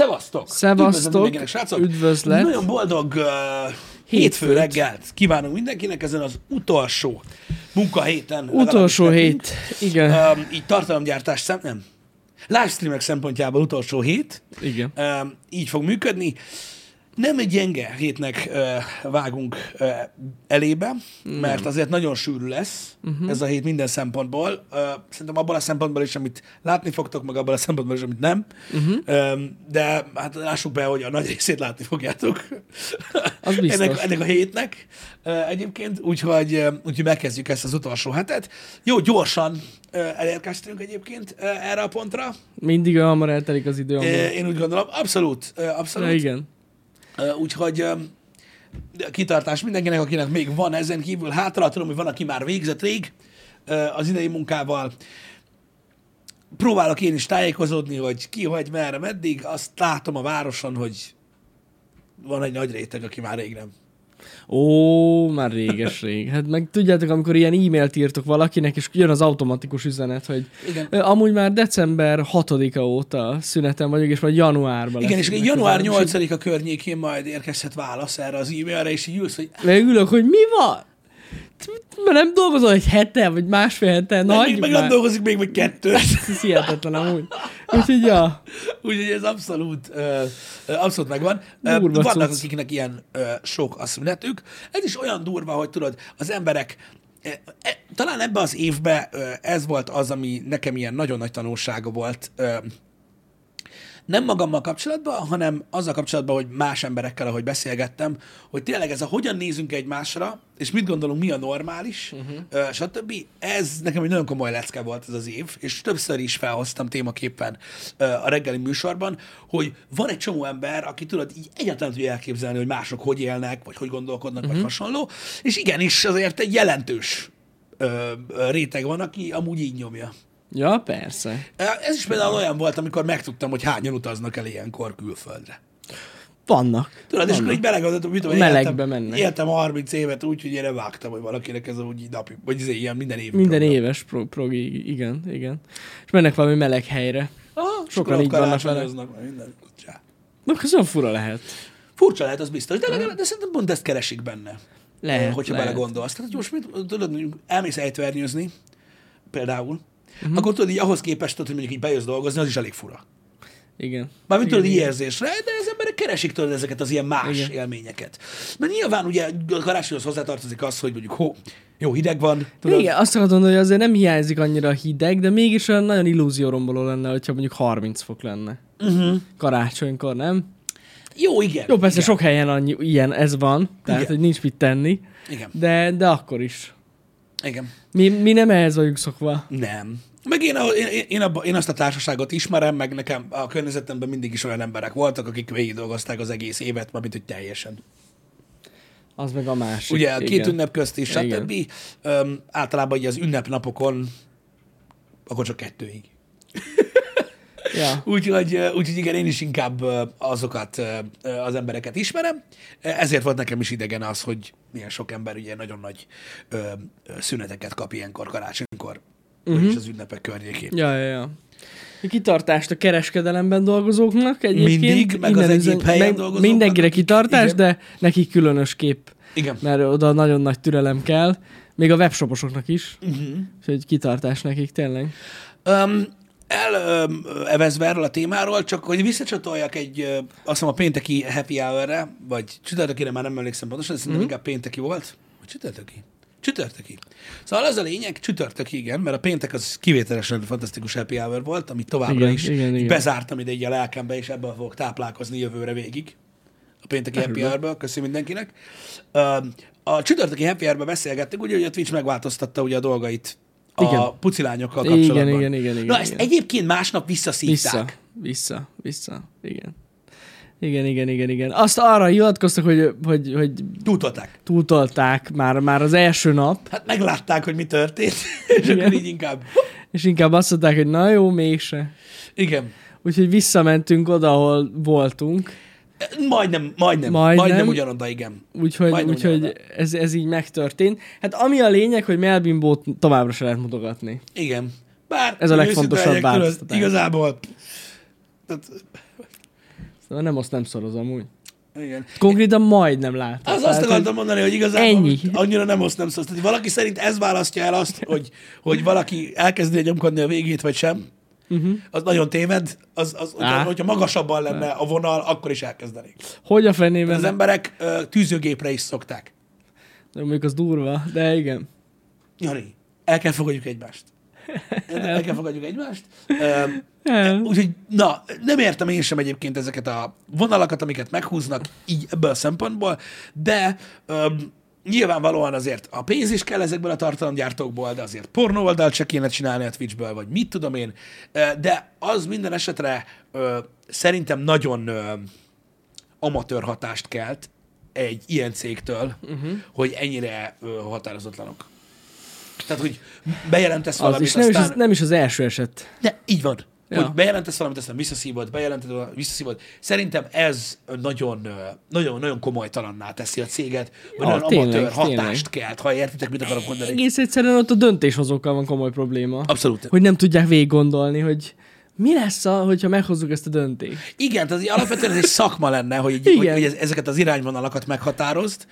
Szevasztok! Szevasztok, srácok! üdvözlet. Nagyon boldog uh, hétfő Hétfőt. reggelt kívánunk mindenkinek ezen az utolsó munkahéten. Utolsó hét, igen. Um, így tartalomgyártás szem, nem. Livestreamek szempontjából utolsó hét. Igen. Um, így fog működni. Nem egy gyenge hétnek uh, vágunk uh, elébe, mert azért nagyon sűrű lesz uh-huh. ez a hét minden szempontból. Uh, szerintem abban a szempontból is, amit látni fogtok, meg abban a szempontból is, amit nem. Uh-huh. Um, de hát lássuk be, hogy a nagy részét látni fogjátok Az biztos. ennek, ennek a hétnek uh, egyébként, úgyhogy, uh, úgyhogy megkezdjük ezt az utolsó hetet. Jó, gyorsan elérkeztünk egyébként erre a pontra. Mindig hamar eltelik az idő. Uh, én úgy gondolom, abszolút, uh, Ja, abszolút. igen. Úgyhogy kitartás mindenkinek, akinek még van ezen kívül hátra. Tudom, hogy van, aki már végzett rég az idei munkával. Próbálok én is tájékozódni, hogy ki, hogy merre, meddig. Azt látom a városon, hogy van egy nagy réteg, aki már rég nem. Ó, már réges rég. Hát meg tudjátok, amikor ilyen e-mailt írtok valakinek, és jön az automatikus üzenet, hogy Igen. amúgy már december 6-a óta szünetem vagyok, és majd januárban Igen, lesz és január az- 8-a környékén majd érkezhet válasz erre az e-mailre, és így ülsz, hogy Meg ülök, hogy mi van? Mert nem dolgozol egy hete, vagy másfél hete, meg, nagy meg nem dolgozik még meg kettő. Ez hihetetlen amúgy. Úgyhogy, ja. Úgyhogy ez abszolút, ö, abszolút megvan. Durva Vannak, cucc. akiknek ilyen ö, sok a szünetük. Ez is olyan durva, hogy tudod, az emberek e, e, talán ebbe az évben ö, ez volt az, ami nekem ilyen nagyon nagy tanulsága volt. Nem magammal kapcsolatban, hanem azzal kapcsolatban, hogy más emberekkel, ahogy beszélgettem, hogy tényleg ez a hogyan nézünk egymásra, és mit gondolunk, mi a normális, uh-huh. stb. Ez nekem egy nagyon komoly lecke volt ez az év, és többször is felhoztam témaképpen a reggeli műsorban, hogy van egy csomó ember, aki tudod, így egyáltalán tudja elképzelni, hogy mások hogy élnek, vagy hogy gondolkodnak, uh-huh. vagy hasonló, és igenis azért egy jelentős réteg van, aki amúgy így nyomja. Ja, persze. Ez is például olyan volt, amikor megtudtam, hogy hányan utaznak el ilyenkor külföldre. Vannak. Tudod, és akkor Vannak. így belegondoltam, mit tudom, Melegbe éltem, mennek. éltem 30 évet úgy, hogy én nem vágtam, hogy valakinek ez úgy napi, vagy ez ilyen minden év. Minden éves pro- progi, igen, igen. És mennek valami meleg helyre. Aha, Sokan így vannak vele. minden. Na, ez olyan fura lehet. Furcsa lehet, az biztos, de, legalább, de szerintem pont ezt keresik benne. Lehet, hogyha lehet. belegondolsz. Tehát, hogy most mit, tudod, elmész ejtvernyőzni, például. Uh-huh. akkor tudod, így ahhoz képest, tudod, hogy mondjuk így bejössz dolgozni, az is elég fura. Igen. Mármint tudod, így érzésre, de az emberek keresik tudod ezeket az ilyen más Igen. Igen. élményeket. Mert nyilván ugye a karácsonyhoz hozzátartozik az, hogy mondjuk hó, jó hideg van, tudod, Igen, azt akarod mondani, hogy azért nem hiányzik annyira a hideg, de mégis olyan nagyon illúzióromboló lenne, hogyha mondjuk 30 fok lenne. Uh-huh. Karácsonykor, nem? Jó, igen. Jó, persze igen. sok helyen annyi, ilyen ez van, tehát Igen. hogy nincs mit tenni, Igen. de, de akkor is. Igen. Mi, mi nem ehhez vagyunk szokva. Nem. Meg én, én, én, abba, én azt a társaságot ismerem, meg nekem a környezetemben mindig is olyan emberek voltak, akik végig dolgozták az egész évet, mármint hogy teljesen. Az meg a másik. Ugye a két igen. ünnep közt is, stb. Öm, általában így az ünnepnapokon, akkor csak kettőig. Ja. Úgyhogy, úgyhogy igen, én is inkább azokat az embereket ismerem. Ezért volt nekem is idegen az, hogy milyen sok ember ugye nagyon nagy szüneteket kap ilyenkor karácsonykor, uh-huh. vagyis az ünnepek környékén. Ja, ja, ja. Kitartást a kereskedelemben dolgozóknak egyébként. Mindig, meg az egyéb üzen- helyen dolgozóknak, Mindenkire kitartás, igen. de neki különös kép, Igen. mert oda nagyon nagy türelem kell. Még a webshoposoknak is. Mhm. Uh-huh. Úgyhogy kitartás nekik tényleg. Um, elevezve erről a témáról, csak hogy visszacsatoljak egy, azt hiszem a pénteki happy hour-re, vagy csütörtökére már nem emlékszem pontosan, de szerintem mm. inkább pénteki volt. Vagy csütörtöki? Csütörtöki. Szóval az a lényeg, csütörtök igen, mert a péntek az kivételesen fantasztikus happy hour volt, amit továbbra Igen, is igen, igen. bezártam ide egy a lelkembe, és ebből fogok táplálkozni jövőre végig. A pénteki happy Örülök. hour-ből, köszi mindenkinek. A csütörtöki happy hour beszélgettünk, ugye, hogy a Twitch megváltoztatta ugye a dolgait a Igen. pucilányokkal Igen, kapcsolatban. igen, igen, igen, Na, ezt igen. egyébként másnap visszaszívták. Vissza, vissza, vissza. Igen. Igen, igen, igen, igen. Azt arra hivatkoztak, hogy, hogy, hogy Túltolták. túltolták már, már az első nap, Hát meglátták, hogy mi történt, és Igen. akkor így inkább. és inkább azt mondták, hogy na jó, mégse. Igen. Úgyhogy visszamentünk oda, ahol voltunk. Majdnem, majdnem, majdnem, Majdnem. ugyanoda, igen. Úgyhogy, Majdnem úgyhogy ugyanoda. ez, ez így megtörtént. Hát ami a lényeg, hogy Melbimbót továbbra se lehet mutogatni. Igen. Bár, Ez a legfontosabb változtatás. Igazából tehát, Nem, azt nem szoroz amúgy. Igen. Konkrétan majdnem láttam. Az azt akartam mondani, hogy igazából Ennyi. annyira nem oszt, nem szólsz. Tehát valaki szerint ez választja el azt, hogy, hogy valaki elkezdi nyomkodni a végét, vagy sem. Uh-huh. Az nagyon téved. Az, az, Á. hogyha, magasabban lenne a vonal, akkor is elkezdenék. Hogy a fenében? Az emberek ö, tűzőgépre is szokták. De Mondjuk az durva, de igen. Jani, el kell fogadjuk egymást. El kell fogadjuk egymást. El. Úgyhogy, na, nem értem én sem egyébként ezeket a vonalakat, amiket meghúznak így ebből a szempontból, de öm, nyilvánvalóan azért a pénz is kell ezekből a tartalomgyártókból, de azért pornó oldalt se kéne csinálni a Twitchből, vagy mit tudom én, de az minden esetre ö, szerintem nagyon ö, amatőr hatást kelt egy ilyen cégtől, uh-huh. hogy ennyire ö, határozatlanok. Tehát, hogy bejelentesz Az valamit, is nem, aztán... is az, nem is az első eset. De így van. Ja. Hogy bejelentesz valamit, aztán visszaszívod, bejelented, visszaszívod. Szerintem ez nagyon, nagyon, nagyon komolytalanná teszi a céget, vagy Ja, nagyon tényleg, amatőr tényleg. hatást kelt, ha értitek, mit akarok mondani. Egész egyszerűen ott a döntéshozókkal van komoly probléma. Abszolút. Hogy nem tudják végig gondolni, hogy mi lesz, a, hogyha meghozzuk ezt a döntést. Igen, tehát alapvetően ez egy szakma lenne, hogy, így, hogy, hogy ez- ezeket az irányvonalakat meghatározd,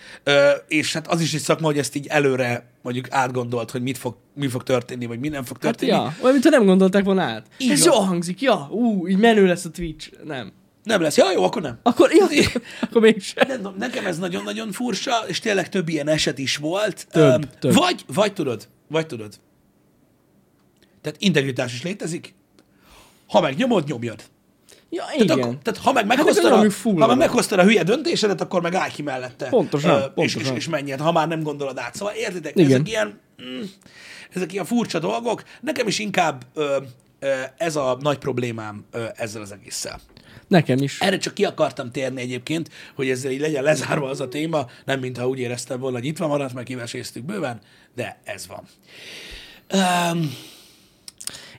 és hát az is egy szakma, hogy ezt így előre mondjuk átgondolt, hogy mit fog, mi fog történni, vagy mi nem fog Hát történni. ja, olyan, mintha nem gondolták volna át. Így ez van. jól hangzik, ja, ú, így menő lesz a Twitch. Nem. Nem lesz. Ja, jó, akkor nem. Akkor, ja, akkor mégsem. Nem, nekem ez nagyon-nagyon furcsa, és tényleg több ilyen eset is volt. Több, Öm, több. Vagy, vagy tudod, vagy tudod. Tehát integritás is létezik. Ha megnyomod, nyomjad. Ja, Tehát, igen. akkor, tehát ha meg akkor meghoztad, nyomjuk a, ha meg meghoztad a hülye döntésedet, akkor meg állj ki mellette. Pontosan, Ö, És, pontosan. és, és menjed, ha már nem gondolod át. Szóval értitek, Igen. ezek ilyen, mm, ezek ilyen furcsa dolgok. Nekem is inkább ö, ö, ez a nagy problémám ö, ezzel az egésszel. Nekem is. Erre csak ki akartam térni egyébként, hogy ezzel így legyen lezárva az a téma, nem mintha úgy éreztem volna, hogy itt van maradt, meg kiveséztük bőven, de ez van. Um,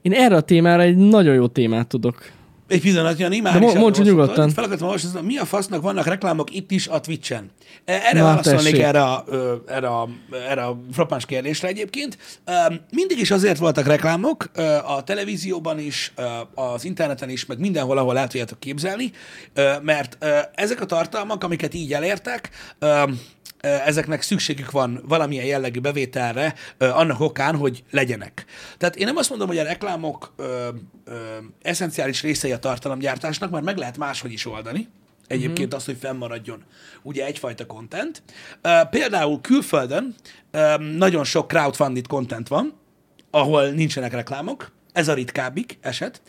Én erre a témára egy nagyon jó témát tudok. egy pillanat, Jani, már De is mo- mondd nyugodtan. Fel akartam olvasni, mi a fasznak vannak reklámok itt is a Twitch-en? E, Erre Na, válaszolnék tessék. erre a, erre, a, erre a frappáns kérdésre egyébként. Mindig is azért voltak reklámok, a televízióban is, az interneten is, meg mindenhol, ahol el tudjátok képzelni, mert ezek a tartalmak, amiket így elértek, ezeknek szükségük van valamilyen jellegű bevételre, annak okán, hogy legyenek. Tehát én nem azt mondom, hogy a reklámok ö, ö, eszenciális részei a tartalomgyártásnak, mert meg lehet máshogy is oldani, egyébként azt, hogy fennmaradjon ugye egyfajta content. Ö, Például külföldön nagyon sok crowdfunded content van, ahol nincsenek reklámok, ez a ritkábbik eset.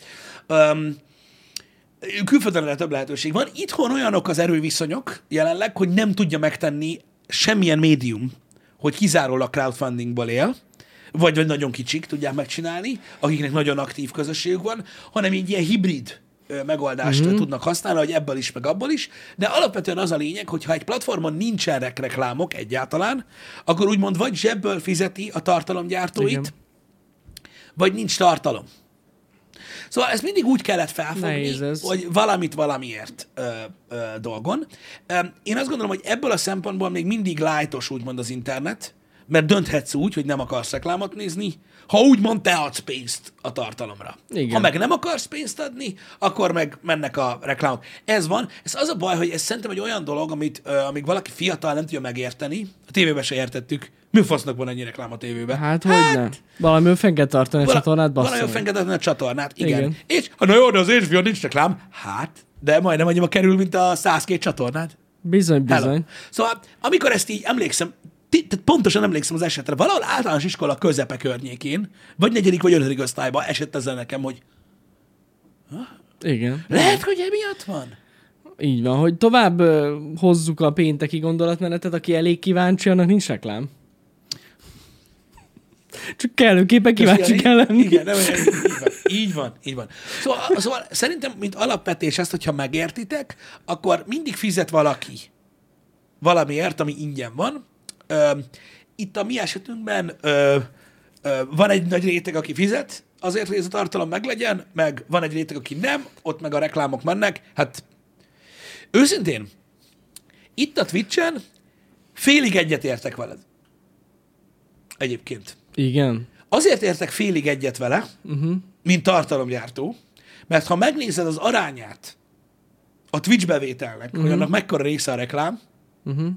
Külföldön erre több lehetőség van. Itthon olyanok az erőviszonyok jelenleg, hogy nem tudja megtenni semmilyen médium, hogy kizárólag crowdfundingból él, vagy, vagy nagyon kicsik tudják megcsinálni, akiknek nagyon aktív közösségük van, hanem így ilyen hibrid megoldást mm-hmm. tudnak használni, hogy ebből is, meg abból is, de alapvetően az a lényeg, hogy ha egy platformon nincsenek reklámok egyáltalán, akkor úgymond vagy zsebből fizeti a tartalomgyártóit, Igen. vagy nincs tartalom. Szóval ezt mindig úgy kellett felfogni, hogy valamit valamiért ö, ö, dolgon. Én azt gondolom, hogy ebből a szempontból még mindig lájtos úgymond az internet, mert dönthetsz úgy, hogy nem akarsz reklámot nézni, ha úgymond te adsz pénzt a tartalomra. Igen. Ha meg nem akarsz pénzt adni, akkor meg mennek a reklámok. Ez van. Ez az a baj, hogy ez szerintem egy olyan dolog, amit ö, amíg valaki fiatal nem tudja megérteni, a tévében se értettük, mi fasznak van ennyi reklám a tévében? Hát, hogy nem. Valamiből fenn kell tartani a csatornát, bassza Valami fenn kell a csatornát, igen. igen. És, ha na jó, de az HBO nincs reklám. Hát, de majdnem annyiba kerül, mint a 102 csatornád. Bizony, Hello. bizony. Szóval, amikor ezt így emlékszem, tehát pontosan emlékszem az esetre, valahol általános iskola közepe környékén, vagy negyedik vagy ötödik osztályban esett ezzel nekem, hogy Igen. lehet, hogy emiatt van. Így van, hogy tovább ö, hozzuk a pénteki gondolatmenetet, aki elég kíváncsi, annak nincs reklám. Csak kellőképpen kíváncsi kell lenni. Igen, nem, így van, így van, így van. Szóval, szóval szerintem, mint alapvetés ezt, hogyha megértitek, akkor mindig fizet valaki valamiért, ami ingyen van. Ö, itt a mi esetünkben ö, ö, van egy nagy réteg, aki fizet, azért, hogy ez a tartalom meglegyen, meg van egy réteg, aki nem, ott meg a reklámok mennek. Hát őszintén, itt a Twitch-en félig egyet értek veled. Egyébként. Igen. Azért értek félig egyet vele, uh-huh. mint tartalomgyártó, mert ha megnézed az arányát a Twitch bevételnek, uh-huh. hogy annak mekkora része a reklám, uh-huh.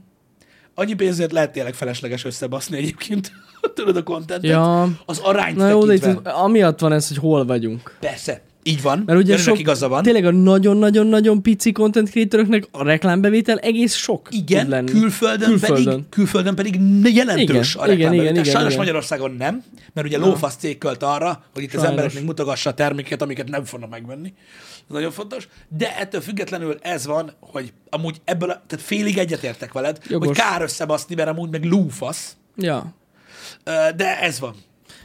Annyi pénzért lehet tényleg felesleges összebaszni egyébként, tudod a kontentet, Ja. az arányt Na jó, de tekintve. itt amiatt van ez, hogy hol vagyunk. Persze, így van, Mert ugye sok, igaza van. tényleg a nagyon-nagyon-nagyon pici content creatoröknek a reklámbevétel egész sok Igen, lenni. külföldön, Külföldön. Pedig, külföldön pedig jelentős Igen, a igen, reklámbevétel. igen, igen, Sajnos igen. Magyarországon nem, mert ugye lófasz cég költ arra, hogy itt az Sajnos. embereknek mutogassa a terméket, amiket nem fognak megvenni. Ez nagyon fontos. De ettől függetlenül ez van, hogy amúgy ebből, a, tehát félig egyetértek veled, Jogos. hogy kár összebaszni, mert amúgy meg lófasz. Ja. De ez van.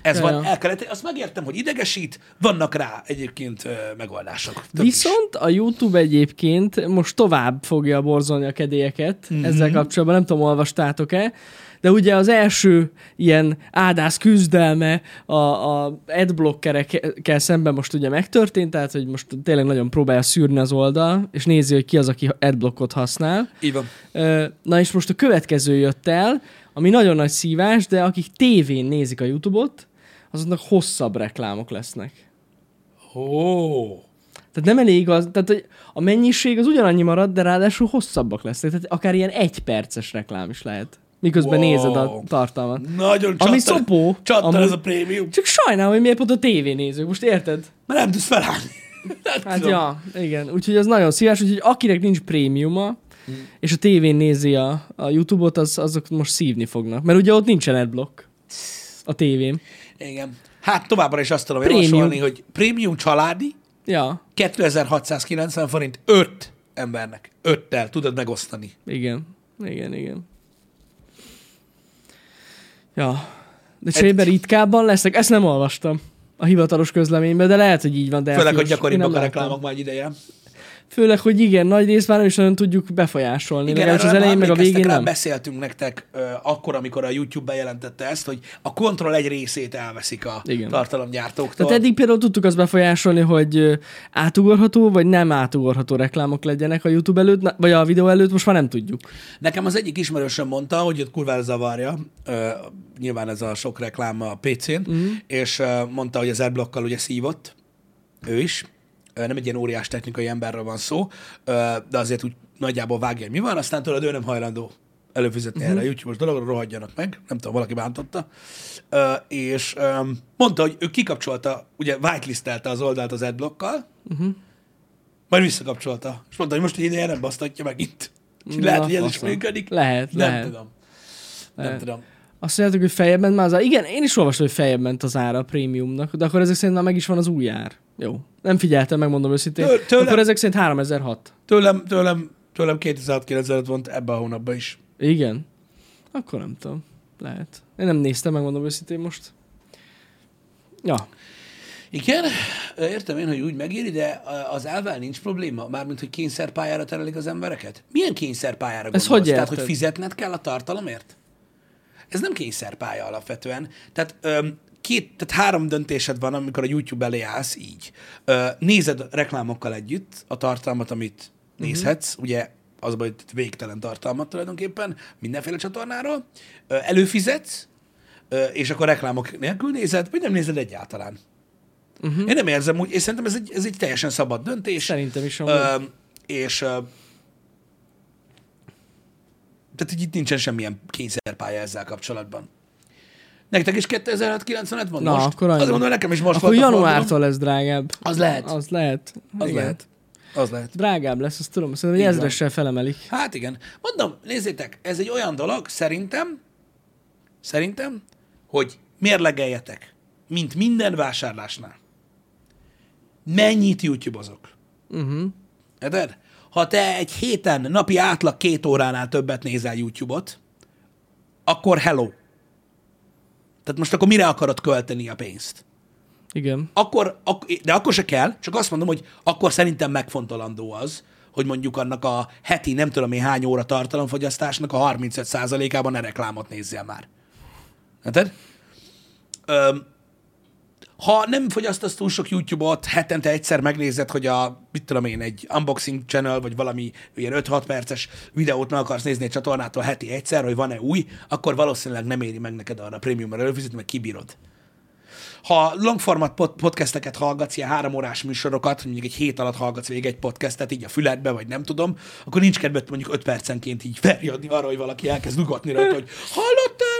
Ez Ja, van, ja. el kellett, azt megértem, hogy idegesít, vannak rá egyébként megoldások. Több is. Viszont a YouTube egyébként most tovább fogja borzolni a kedélyeket Mhm. mm-hmm. ezzel kapcsolatban, nem tudom, olvastátok-e, de ugye az első ilyen ádász küzdelme a, a adblockerekkel szemben most ugye megtörtént, tehát hogy most tényleg nagyon próbálja szűrni az oldal, és nézi, hogy ki az, aki adblockot használ. Így van. Na és most a következő jött el, ami nagyon nagy szívás, de akik tévén nézik a YouTube-ot, azoknak hosszabb reklámok lesznek. Ó, Tehát nem elég az, tehát hogy a mennyiség az ugyanannyi marad, de ráadásul hosszabbak lesznek. Tehát akár ilyen egy perces reklám is lehet. Miközben Wow. nézed a tartalmat. nagyon csattan, Ami szopó, csattan amúgy- ez a prémium. Csak sajnálom, hogy miért pont a tévénézők. Most érted? Mert nem tudsz felállni. Nem Hát tudom. ja, igen. Úgyhogy az nagyon szívás, úgyhogy akinek nincs prémiuma, Hmm. és a tévén nézi a, a YouTube-ot, az, azok most szívni fognak. Mert ugye ott nincsen adblock a tévén. Igen. Hát továbbra is azt tudom Prémium. javasolni, hogy prémium családi Ja, 2690 forint 5 embernek. Öttel tudod megosztani. igen. Igen, igen. Ja. De cserébe ritkábban lesznek? Ezt nem olvastam a hivatalos közleményben, de lehet, hogy így van. De Főleg, hogy elfios. Én gyakoribbak a reklámok már ideje. Főleg, hogy igen, nagy részt már nem is nagyon tudjuk befolyásolni. Igen, erről az elején, meg a végén nem. Beszéltünk nektek uh, akkor, amikor a YouTube bejelentette ezt, hogy a kontroll egy részét elveszik a Igen. tartalomgyártóktól. Tehát eddig például tudtuk azt befolyásolni, hogy ö, átugorható, vagy nem átugorható reklámok legyenek a YouTube előtt, vagy a videó előtt, most már nem tudjuk. Nekem az egyik ismerősöm mondta, hogy őt kurvára zavarja, uh, nyilván ez a sok reklám a PC-n, mm. és uh, mondta, hogy az adblockkal ugye szívott, ő is, nem egy ilyen óriás technikai emberről van szó, de azért úgy nagyjából vágja, hogy mi van, aztán tudod, ő nem hajlandó előfizetni Mhm. uh-huh. erre a YouTube-os dologra, rohadjanak meg, nem tudom, valaki bántotta, uh, és um, mondta, hogy ő kikapcsolta, ugye whitelistelte az oldalt az adblockkal, Mhm. uh-huh. majd visszakapcsolta, és mondta, hogy most egy ideje nem basztatja megint. És Na, lehet, hogy ez is működik. Lehet, Nem lehet. tudom. Nem Lehet. tudom. Azt mondjátok, hogy feljebb ment már az ára. Igen, én is olvastam, hogy feljebb ment az ára a prémiumnak, de akkor ezek szerint már meg is van az új ár. Jó. Nem figyeltem, megmondom őszintén. Től- tőlem- Akkor ezek szerint 3006. Tőlem, tőlem, tőlem 2690 volt ebben a hónapban is. Igen. Akkor nem tudom. Lehet. Én nem néztem, megmondom őszintén most. Ja. Igen, értem én, hogy úgy megéri, de az elvel nincs probléma, mármint, hogy kényszerpályára terelik az embereket. Milyen kényszerpályára gondolsz? hogy Tehát, hogy fizetned kell a tartalomért? Ez nem kényszerpálya alapvetően. Tehát öm, két, tehát három döntésed van, amikor a YouTube elé állsz így. Nézed reklámokkal együtt a tartalmat, amit nézhetsz, ugye az baj, hogy végtelen tartalmat tulajdonképpen, mindenféle csatornáról. Előfizetsz, és akkor reklámok nélkül nézed, vagy nem nézed egyáltalán. Uh-huh. Én nem érzem úgy, és szerintem ez egy, ez egy teljesen szabad döntés. Szerintem is amúgy. Ö, és ö, tehát így itt nincsen semmilyen kényszerpálya ezzel kapcsolatban. Nektek is 2695 van Na, most? akkor annyi. Azért mondom, nekem is most Akkor volt januártól lesz drágább. Az lehet. Az lehet. Az Igen. lehet. Az lehet. Drágább lesz, azt tudom. Szerintem, hogy ezressel felemelik. Hát igen. Mondom, nézzétek, ez egy olyan dolog, szerintem, szerintem, hogy mérlegeljetek, mint minden vásárlásnál. Mennyit YouTube-ozok? Uh-huh. Érted? Ha te egy héten napi átlag két óránál többet nézel YouTube-ot, akkor hello. Tehát most akkor mire akarod költeni a pénzt? Igen. Akkor, ak- de akkor se kell, csak azt mondom, hogy akkor szerintem megfontolandó az, hogy mondjuk annak a heti nem tudom én hány óra tartalomfogyasztásnak a 35%-ában ne reklámot nézzél már. Érted? Öm, ha nem fogyasztasz túl sok YouTube-ot, hetente egyszer megnézed, hogy a, mit tudom én, egy unboxing channel, vagy valami ilyen 5-6 perces videót meg akarsz nézni egy csatornától heti egyszer, hogy van-e új, akkor valószínűleg nem éri meg neked arra prémiumra előfizetni, mert kibírod. ha longformat pod- podcasteket hallgatsz, ilyen három órás műsorokat, mondjuk egy hét alatt hallgatsz végig egy podcastet, így a füledbe, vagy nem tudom, akkor nincs kedved mondjuk öt percenként így felriadni arra, hogy valaki elkezd dugatni rajta, hogy hallottál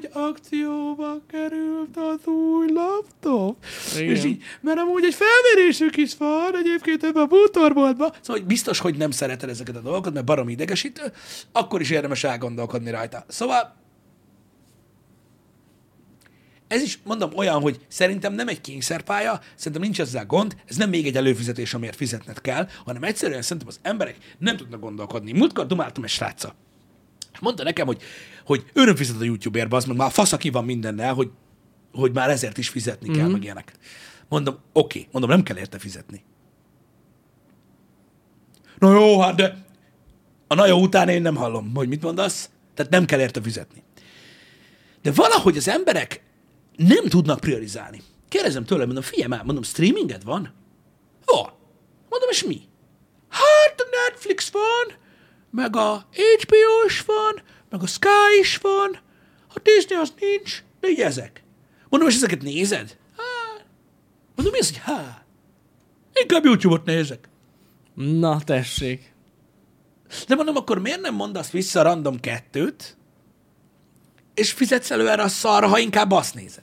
hogy akcióba került az új laptop? Igen. És így, mert amúgy egy felmérésük is van egyébként ebben a bútorboltban. Szóval hogy biztos, hogy nem szereted ezeket a dolgokat, mert barom idegesítő, akkor is érdemes elgondolkodni rajta. Szóval ez is, mondom, olyan, hogy szerintem nem egy kényszerpálya, szerintem nincs ezzel gond, ez nem még egy előfizetés, amiért fizetned kell, hanem egyszerűen szerintem az emberek nem tudnak gondolkodni. Múltkor dumáltam egy sráccal. És mondta nekem, hogy, hogy ő nem fizet a YouTube-ért, az meg már fasz, aki van mindennel, hogy, hogy már ezért is fizetni kell, mm-hmm. meg ilyenek. Mondom, oké, okay. mondom, nem kell érte fizetni. Na jó, hát de a na jó után én nem hallom, hogy mit mondasz, tehát nem kell érte fizetni. De valahogy az emberek nem tudnak priorizálni. Kérdezem tőle, mondom, figyelj már, mondom, streaminged van? Van. Mondom, és mi? Hát a Netflix van, meg a HBO is van, meg a Sky is van, a Disney az nincs, de így ezek. Mondom, és ezeket nézed? Hát. Mondom, mi az, hogy hát? Inkább YouTube-ot nézek. Na, tessék. De mondom, akkor miért nem mondasz vissza random kettőt, és fizetsz elő erre a szarra, ha inkább azt nézed?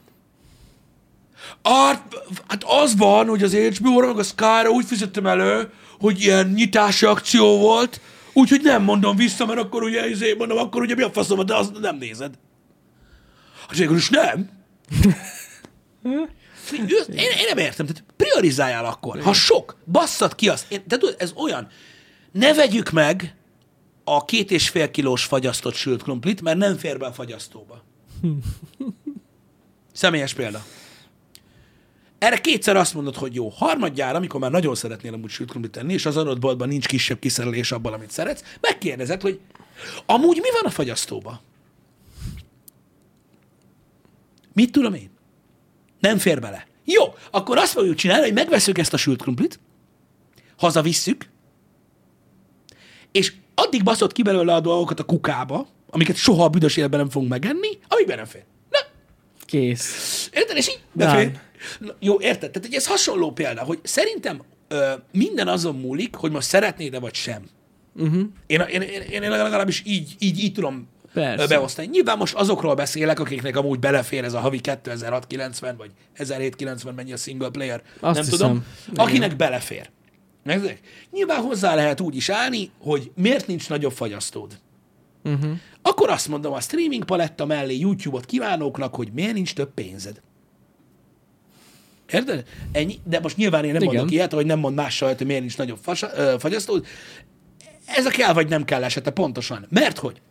Hát, hát az van, hogy az HBO-ra, meg a Sky-ra úgy fizettem elő, hogy ilyen nyitási akció volt, úgyhogy nem mondom vissza, mert akkor ugye, izé, mondom, akkor ugye mi a faszom, de azt nem nézed. Hát végül is nem. Én, én nem értem, tehát priorizáljál akkor. Ha sok, basszad ki azt. Én, tehát tudod, ez olyan, ne vegyük meg a két és fél kilós fagyasztott sült krumplit, mert nem fér be a fagyasztóba. Személyes példa. Erre kétszer azt mondod, hogy jó. Harmadjára, amikor már nagyon szeretnél amúgy sült krumplit tenni, és az adott boltban nincs kisebb kiszerelés abban, amit szeretsz, megkérdezed, hogy amúgy mi van a fagyasztóba? Mit tudom én? Nem fér bele. Jó, akkor azt fogjuk csinálni, hogy megveszünk ezt a sült krumplit, hazavisszük, és addig baszott ki belőle a dolgokat a kukába, amiket soha a büdös életben nem fogunk megenni, amikben nem fér. Na, Kész. érted? És így befér. Jó, érted? Tehát egy ez hasonló példa, hogy szerintem ö, minden azon múlik, hogy most szeretnéd-e vagy sem. Uh-huh. Én, én, én, én legalábbis így, így, így tudom Persze. beosztani. Nyilván most azokról beszélek, akiknek amúgy belefér ez a havi 2690 vagy 1790 mennyi a single player, Azt nem hiszem. tudom. Igen. Akinek belefér. Megnézek? Nyilván hozzá lehet úgy is állni, hogy miért nincs nagyobb fagyasztód. Uh-huh. Akkor azt mondom a streaming paletta mellé YouTube-ot kívánóknak, hogy miért nincs több pénzed. Érted? Ennyi? De most nyilván én nem Igen. mondok ilyet, hogy nem mond mással, hogy miért nincs nagyobb fasa, ö, fagyasztód. Ez a kell vagy nem kell esete, pontosan. Mert hogy?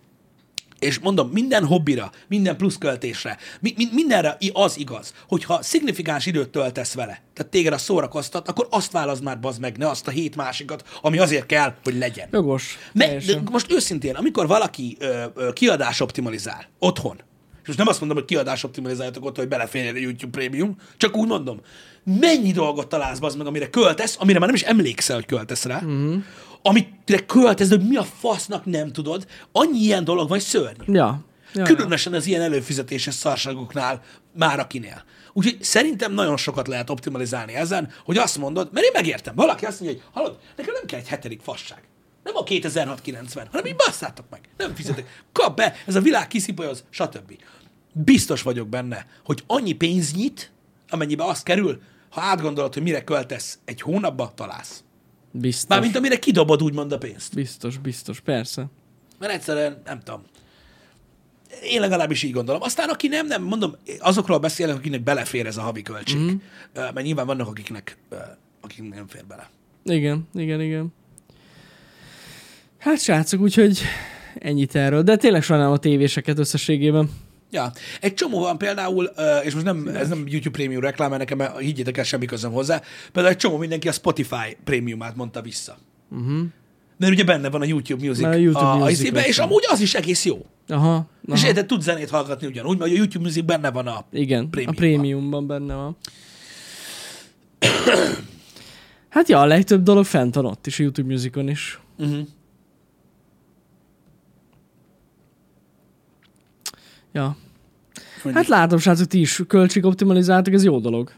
És mondom, minden hobbira, minden pluszköltésre, mi, mi, mindenre az igaz, hogyha szignifikáns időt töltesz vele, tehát téged a szórakoztat, akkor azt válaszd már bazd meg, ne azt a hét másikat, ami azért kell, hogy legyen. Jogos. Me, de most őszintén, amikor valaki ö, ö, kiadás optimalizál otthon, és most nem azt mondom, hogy kiadás optimalizáljatok otthon, hogy beleférjen a YouTube Premium, csak úgy mondom, mennyi dolgot találsz az meg, amire költesz, amire már nem is emlékszel, hogy költesz rá, uh-huh. amire költesz, de hogy mi a fasznak nem tudod, annyi ilyen dolog van, szörnyű. Ja. ja. Különösen az ilyen előfizetéses szarságoknál, már akinél. Úgyhogy szerintem nagyon sokat lehet optimalizálni ezen, hogy azt mondod, mert én megértem, valaki azt mondja, hogy hallod, nekem nem kell egy hetedik fasság. Nem a 2690, hanem így basszátok meg. Nem fizetek. Kap be, ez a világ kiszipolyoz, stb. Biztos vagyok benne, hogy annyi pénz nyit, amennyibe azt kerül, ha átgondolod, hogy mire költesz egy hónapba, találsz. Biztos. Mármint amire kidobod úgymond a pénzt. Biztos, biztos, persze. Mert egyszerűen, nem tudom. Én legalábbis így gondolom. Aztán aki nem, nem, mondom, azokról beszélek, akinek belefér ez a havi költség. Mm. Mert nyilván vannak, akiknek, akiknek nem fér bele. Igen, igen, igen. Hát srácok, úgyhogy ennyit erről. De tényleg sajnálom a tévéseket összességében. Ja, egy csomó van például, és most nem, ez nem YouTube Premium reklám, mert nekem higgyétek el, semmi közöm hozzá, például egy csomó mindenki a Spotify Premiumát mondta vissza. Uh-huh. Mert ugye benne van a YouTube Music a YouTube a, a Music izébe, és amúgy az is egész jó. Aha. És aha. érted, tud zenét hallgatni ugyanúgy, mert a YouTube Music benne van a Igen, prémiumban. a prémiumban benne van. Hát ja, a legtöbb dolog fent van ott is, a YouTube Musicon is. Uh-huh. Ja. Hát látom, srácok, ti is költségoptimalizáltak, ez jó dolog.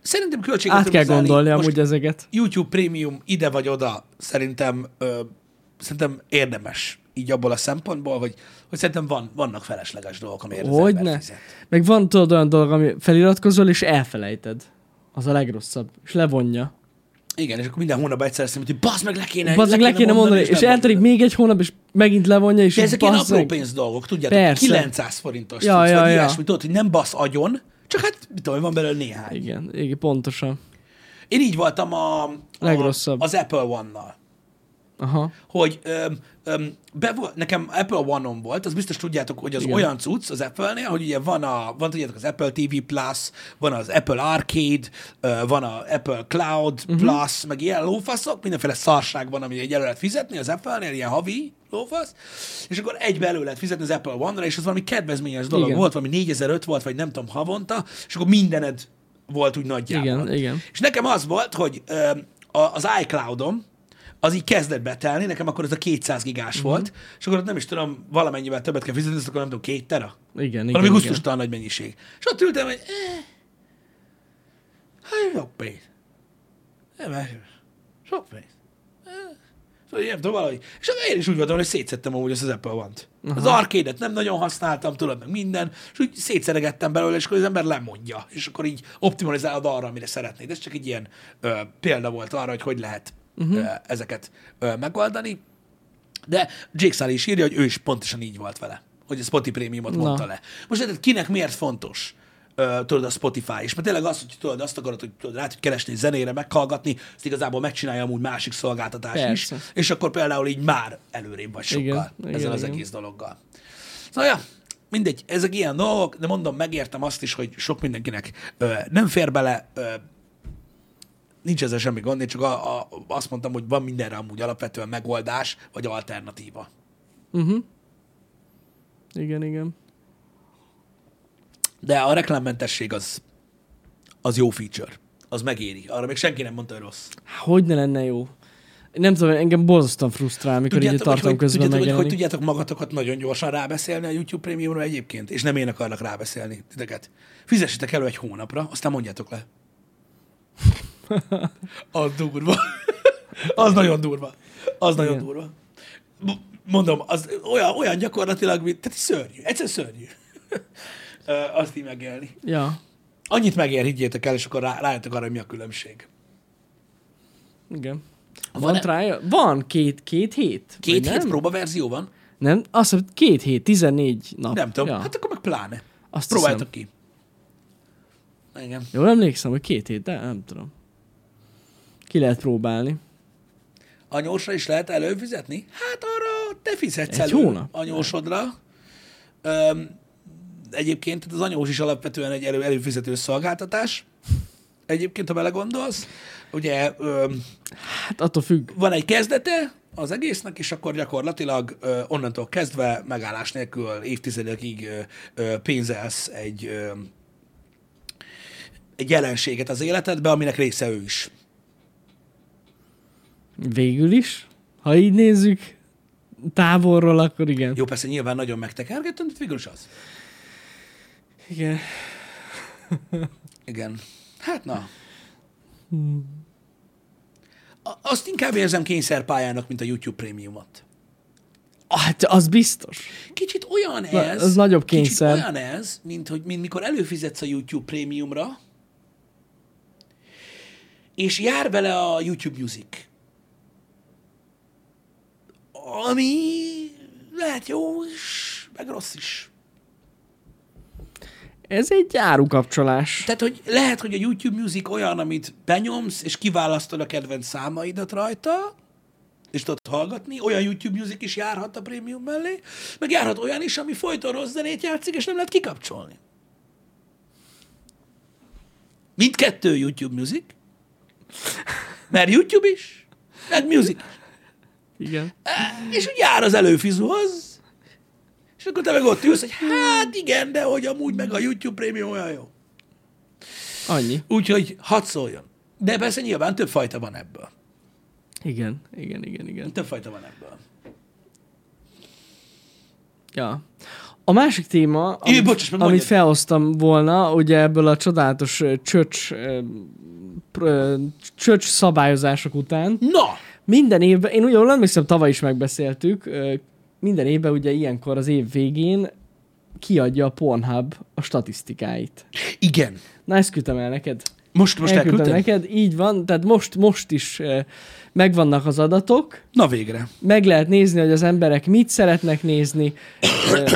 Szerintem költség Át kell gondolni amúgy ezeket. YouTube Premium ide vagy oda szerintem, ö, szerintem érdemes így abból a szempontból, hogy, hogy szerintem van, vannak felesleges dolgok, amiért az ember Hogyne. fizet. Meg van tudod olyan dolog, ami feliratkozol, és elfelejted. Az a legrosszabb. És levonja. Igen, és akkor minden hónapban egyszer eszem, hogy bazd meg le kéne, Bazd meg le kéne mondani, és nem eltelik még egy hónap, és megint levonja, és De ezek ilyen apró pénz dolgok, tudjátok? Persze. 900 forintos Ja, cucc, ja, vagy ja. ilyesmi, tudod, hogy nem basz agyon, csak hát, mit tudom, van belőle néhány. Igen, igen, pontosan. Én így voltam a, a Legrosszabb. az Apple One-nal. Aha. hogy öm, öm, be volt, nekem Apple One-on volt, az biztos tudjátok, hogy az Igen. olyan cucc az Apple-nél, hogy ugye van, a, van tudjátok az Apple TV Plus, van az Apple Arcade, ö, van a Apple Cloud uh-huh. Plus, meg ilyen lófaszok, mindenféle szarság van, ami egy elő lehet fizetni az Apple-nél, ilyen havi lófasz, és akkor egybe elő lehet fizetni az Apple One-ra, és az valami kedvezményes dolog Igen. volt, valami 4005 volt, vagy nem tudom, havonta, és akkor mindened volt úgy nagyjából. Igen, igen. És nekem az volt, hogy ö, az iCloud-om, az így kezdett betelni, nekem akkor ez a 200 gigás uh-huh. volt, és akkor ott nem is tudom, valamennyivel többet kell fizetni, ezt akkor nem tudom, két tera? Igen, igen. Valami igen. gusztustalan nagy mennyiség. És ott ültem, hogy eh, hát sok pénz. Nem, eh, sok pénz. Szóval nem tudom, valahogy. És akkor én is úgy voltam, hogy szétszettem amúgy ezt az Apple One-t. Az arcade nem nagyon használtam, tudod, meg minden, és úgy szétszeregettem belőle, és akkor az ember lemondja, és akkor így optimalizálod arra, amire szeretnéd. Ez csak egy ilyen ö, példa volt arra, hogy hogy lehet uh-huh. ezeket megoldani. De Jake Sully is írja, hogy ő is pontosan így volt vele, hogy a Spotify Premiumot Na. mondta le. Most érted, kinek miért fontos? Tudod, a Spotify is. Mert tényleg az, hogy tudod, azt akarod, hogy tudod, rá tudj keresni zenére, meghallgatni, azt igazából megcsinálja amúgy másik szolgáltatás Persze. is, és akkor például így már előrébb vagy sokkal Igen, igen, igen, ezzel az igen. egész dologgal. Szóval, ja, mindegy, ezek ilyen dolgok, de mondom, megértem azt is, hogy sok mindenkinek ö, nem fér bele, ö, nincs ezzel semmi gond, én csak a, a, azt mondtam, hogy van mindenre amúgy alapvetően megoldás, vagy alternatíva. Uh-huh. Igen, igen. De a reklámmentesség az, az jó feature. Az megéri. Arra még senki nem mondta, hogy rossz. Hogy ne lenne jó? Nem tudom, engem borzasztóan frusztrál, amikor így a hogy, közben tudjátok, hogy, hogy tudjátok magatokat nagyon gyorsan rábeszélni a YouTube Premiumra egyébként, és nem én akarlak rábeszélni titeket. Fizessetek elő egy hónapra, aztán mondjátok le. Az durva. az nagyon durva. Az nagyon Igen. durva. M- Mondom, az olyan, olyan gyakorlatilag, mint, tehát szörnyű. Egyszer szörnyű. Azt így megélni. Ja, Annyit megér, higgyétek el, és akkor rá, rájöttek arra, hogy mi a különbség. igen. Van Van trial? Van két, két hét? Két hét nem? próbaverzió van? Nem, azt hiszem, két hét, 14 nap. Nem tudom. Ja. Hát akkor meg pláne. Azt Próbáltak ki. Igen. Jól emlékszem, hogy két hét, de nem tudom. Ki lehet próbálni. Anyósra is lehet előfizetni? Hát arra te fizetsz Egy elő hónap? anyósodra. Öm, egyébként az anyós is alapvetően egy elő, előfizető szolgáltatás. Egyébként, ha belegondolsz, ugye öm, Hát attól függ. van egy kezdete az egésznek, és akkor gyakorlatilag ö, onnantól kezdve megállás nélkül évtizedekig ö, ö, pénzelsz egy, ö, egy jelenséget az életedbe, aminek része ő is. Végül is, ha így nézzük távolról, akkor igen. Jó, persze nyilván nagyon megtekergettem, de végül is az. Igen. Igen. Hát na. A- Azt inkább érzem kényszerpályának, mint a YouTube prémiumot. Hát az biztos. Kicsit olyan Na, ez, az nagyobb kényszer. Kicsit olyan ez, mint, hogy, mint mikor előfizetsz a YouTube prémiumra, és jár vele a YouTube Music. Ami lehet jó is, meg rossz is. Ez egy árukapcsolás. Tehát, hogy lehet, hogy a YouTube Music olyan, amit benyomsz, és kiválasztod a kedvenc számaidat rajta, és tudod hallgatni, olyan YouTube Music is járhat a prémium mellé, meg járhat olyan is, ami folyton rossz zenét játszik, és nem lehet kikapcsolni. Mindkettő YouTube Music, mert YouTube is, meg Music is. Igen. És úgy jár az előfizuhoz, és akkor te meg ott ülsz, hogy hát igen, de hogy amúgy meg a YouTube Premium olyan jó. Annyi. Úgyhogy hadd szóljon. De persze nyilván több fajta van ebből. Igen, igen, igen, igen. Több fajta van ebből. Ja. A másik téma, amit, meg, amit mondjad. felhoztam volna, ugye ebből a csodálatos csöcs, csöcs szabályozások után, Na, minden évben, én úgy jól emlékszem, tavaly is megbeszéltük, minden évben ugye ilyenkor az év végén kiadja a Pornhub a statisztikáit. igen. Na ezt küldtem el neked. Most, most Elküldtem elküldtem? neked, így van, tehát most, most is megvannak az adatok, Na végre. meg lehet nézni, hogy az emberek mit szeretnek nézni,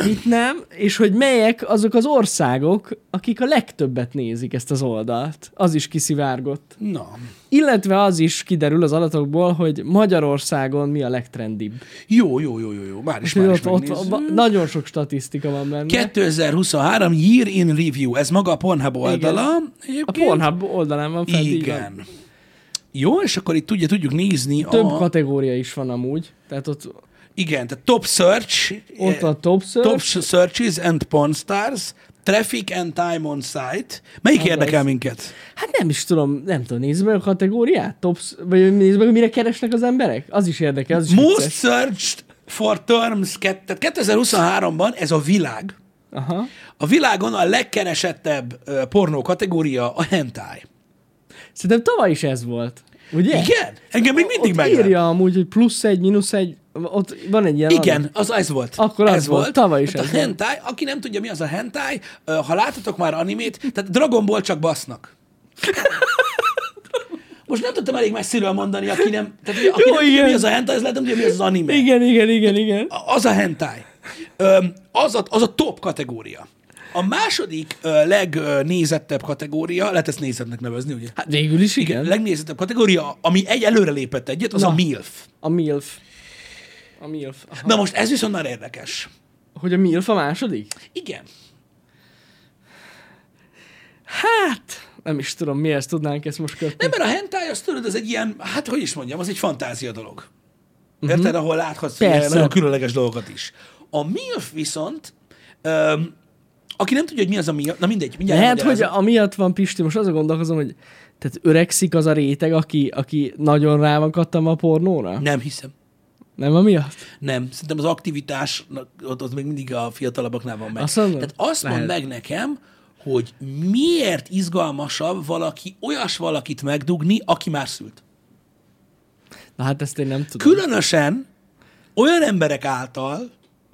mit nem, és hogy melyek azok az országok, akik a legtöbbet nézik ezt az oldalt. Az is kiszivárgott. Na. Illetve az is kiderül az adatokból, hogy Magyarországon mi a legtrendibb. Jó, jó, jó, jó, jó. Már is, már ott, is ott, ott nagyon sok statisztika van benne. 2023 Year in Review. Ez maga a Pornhub oldala. A Egyébként. Pornhub oldalán van fent, így. Igen. Jó, és akkor itt ugye tudjuk nézni Több a... kategória is van amúgy. Tehát ott, Igen, tehát top search, ott a top search, top searches and porn stars, traffic and time on site. Melyik Az érdekel az. minket? Hát nem is tudom, nem tudom, nézd meg a kategóriát, tops, vagy nézd meg, mire keresnek az emberek. Az is érdekel, az is Most vicces. searched for terms, kett- tehát 2023-ban ez a világ, Aha. a világon a legkeresettebb pornó kategória a hentai. Szerintem tavaly is ez volt. Ugye? Igen? Engem még mindig meglep. írja amúgy, hogy plusz egy, mínusz egy, ott van egy ilyen Igen, az ez volt. Akkor az ez volt, tavaly is hát ez a volt. hentai, aki nem tudja, mi az a hentai, ha láttatok már animét, tehát Dragon Ball csak basznak. Most nem tudtam elég messziről mondani, aki nem, tehát aki Jó, nem tudja, igen. mi az a hentai, az lehet nem tudja, mi az az anime. Igen, igen, igen, igen. Az a hentai. Az, a, az a top kategória. A második ö, legnézettebb kategória, lehet ezt nézetnek nevezni, ugye? Hát végül is igen. A legnézettebb kategória, ami egy előre lépett egyet, az Na. a MILF. A MILF. A MILF. Aha. Na most ez viszont már érdekes. Hogy a MILF a második? Igen. Hát, nem is tudom, mihez tudnánk ezt most kötni. Nem, mert a hentai, azt tudod, ez egy ilyen, hát hogy is mondjam, az egy fantázia dolog. Érted, ahol láthatsz Mhm. Persze. nagyon különleges dolgokat is. A MILF viszont, öm, aki nem tudja, hogy mi az a MILF, na mindegy, mindjárt Lehet, hogy elmagyarázom. amiatt van Pisti, most azon gondolkozom, hogy tehát öregszik az a réteg, aki, aki nagyon rá van kattam a pornóra? Nem hiszem. Nem amiatt? Nem, szerintem az aktivitás, ott, ott még mindig a fiatalabbaknál van meg. Azt mondod? Tehát azt mondd Lehet. meg nekem, hogy miért izgalmasabb valaki, olyas valakit megdugni, aki már szült. Na hát ezt én nem tudom. Különösen olyan emberek által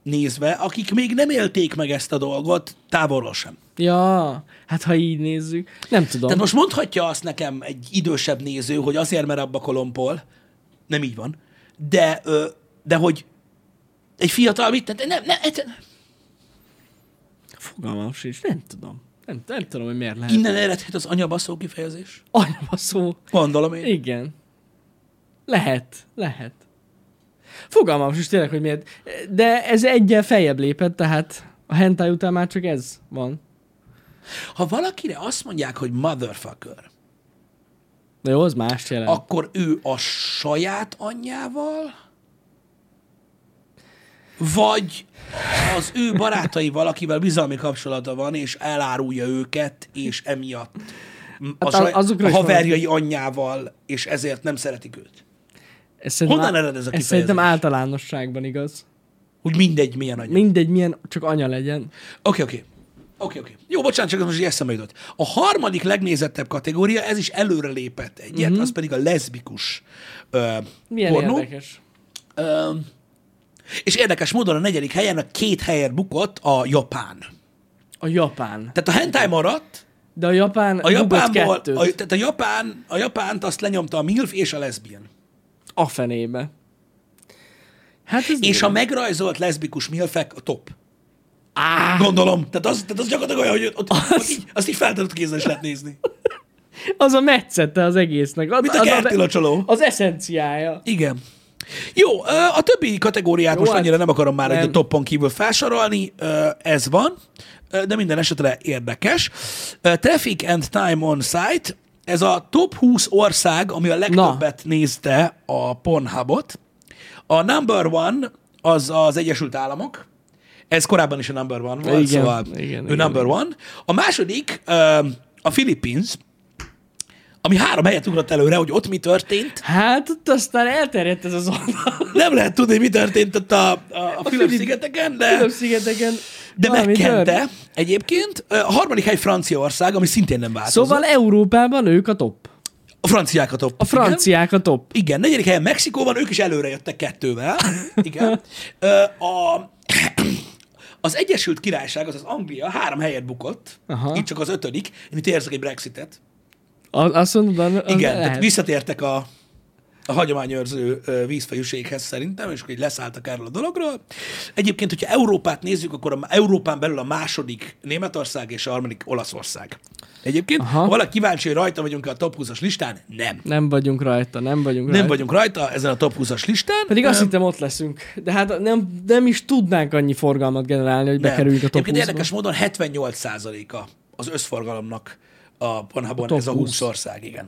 nézve, akik még nem élték meg ezt a dolgot távolról sem. Ja, hát ha így nézzük. Nem tudom. Tehát most mondhatja azt nekem egy idősebb néző, hogy azért, mert abba kolompol, nem így van, de, de hogy egy fiatal mit, tehát nem, nem, egyszerűen- Fogalmam sincs, nem tudom. Nem, nem tudom, hogy miért lehet. innen eredhet az anyabaszó kifejezés. Anyama szó. Gondolom én. Igen. Lehet, lehet. Fogalmam is tényleg, hogy miért. De ez egyel feljebb lépett, tehát a hentai után már csak ez van. Ha valakire azt mondják, hogy motherfucker, De jó, az más jelent. akkor ő a saját anyjával, vagy az ő barátaival, akivel bizalmi kapcsolata van, és elárulja őket, és emiatt a, Hát saj, a is van. haverjai anyjával, és ezért nem szeretik őt. Ez honnan ered ez a Ez szerintem kifejezés? általánosságban igaz. Hogy mindegy, milyen anya. Mindegy, milyen csak anya legyen. Oké, oké. Oké, oké. Jó, bocsánat, csak ez most így eszembe jutott. A harmadik legnézettebb kategória, ez is előre lépett egyet, uh-huh. az pedig a leszbikus ö, Milyen pornó. érdekes. Ö, és érdekes módon a negyedik helyen a két helyet bukott a Japán. A Japán. Tehát a hentai maradt, De a Japán a Japánból, kettőt. a, tehát a, Japán, a Japánt azt lenyomta a MILF és a leszbian. A fenébe. Hát ez És a durva. megrajzolt leszbikus milfek a top. Á, Gondolom. Tehát az, tehát az gyakorlatilag olyan, hogy ott, ott, ott így, azt így feltett kézzel is lehet nézni. az a metszete az egésznek. Az, Mint a az, kertilocsoló. az eszenciája. Igen. Jó, a többi kategóriát Jó, most hát annyira nem akarom már egy nem. a toppon kívül felsorolni, ez van, de minden esetre érdekes. Traffic and Time on Site, ez a top 20 ország, ami a legtöbbet nézte a Pornhubot. A number one az az Egyesült Államok, ez korábban is a number one volt, Igen, szóval igen, ő igen, number one. A második a Philippines, ami három helyet ugrott előre, hogy ott mi történt. Hát ott aztán elterjedt ez az oldal. Nem lehet tudni, mi történt ott a, a, a Fülöp-szigeteken, de, Fülöp-szigeteken De megkente tört. egyébként. A harmadik hely Franciaország, ami szintén nem változott. Szóval Európában ők a top. a franciák a top. A franciák a top. Igen, igen negyedik helyen Mexikó van, ők is előre jöttek kettővel. Igen. A, az Egyesült Királyság, az az Anglia három helyet bukott, Aha. itt csak az ötödik. Én itt érzek egy Brexitet. Azt mondod, az Igen, tehát visszatértek a, a hagyományőrző vízfejűséghez szerintem, és így leszálltak erről a dologról. Egyébként, hogyha Európát nézzük, akkor a, Európán belül a második Németország és a harmadik Olaszország. Egyébként, Aha. ha valaki kíváncsi, hogy rajta vagyunk a top 20-as listán, nem. Nem vagyunk rajta, nem vagyunk Nem rajta. vagyunk rajta ezen a top 20-as listán. Pedig azt Ö, hittem ott leszünk. De hát nem, nem is tudnánk annyi forgalmat generálni, hogy nem. bekerüljünk a top Egyébként 20-ba. érdekes módon 78%-a az összforgalomnak a Pornhubon ez a 20. 20 ország, igen.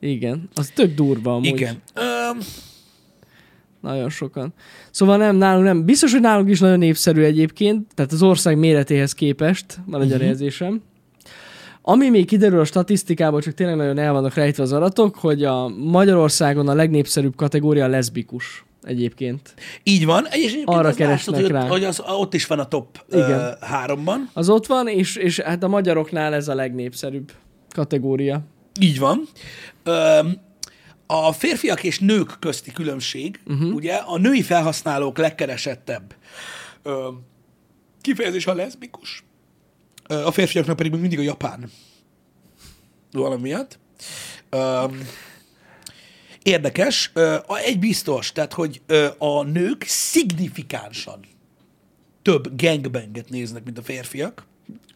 Igen, az tök durva amúgy. Igen. Ö, Nagyon sokan. Szóval nem, nálunk nem. Biztos, hogy nálunk is nagyon népszerű egyébként, tehát az ország méretéhez képest van egy uh-huh. érzésem. Ami még kiderül a statisztikából, csak tényleg nagyon el vannak rejtve az adatok, hogy a Magyarországon a legnépszerűbb kategória a leszbikus egyébként. Így van. És egyébként Arra az keresnek hogy, rá. ott- hogy az, ott is van a top Igen. ö, háromban. Az ott van, és, és hát a magyaroknál ez a legnépszerűbb kategória. Így van. Öm, a férfiak és nők közti különbség, uh-huh. ugye, a női felhasználók legkeresettebb öm, kifejezés a leszbikus, Ö, a férfiaknak pedig még mindig a japán. Valami miatt. Érdekes. Egy biztos, tehát, hogy a nők szignifikánsan több gangbanget néznek, mint a férfiak.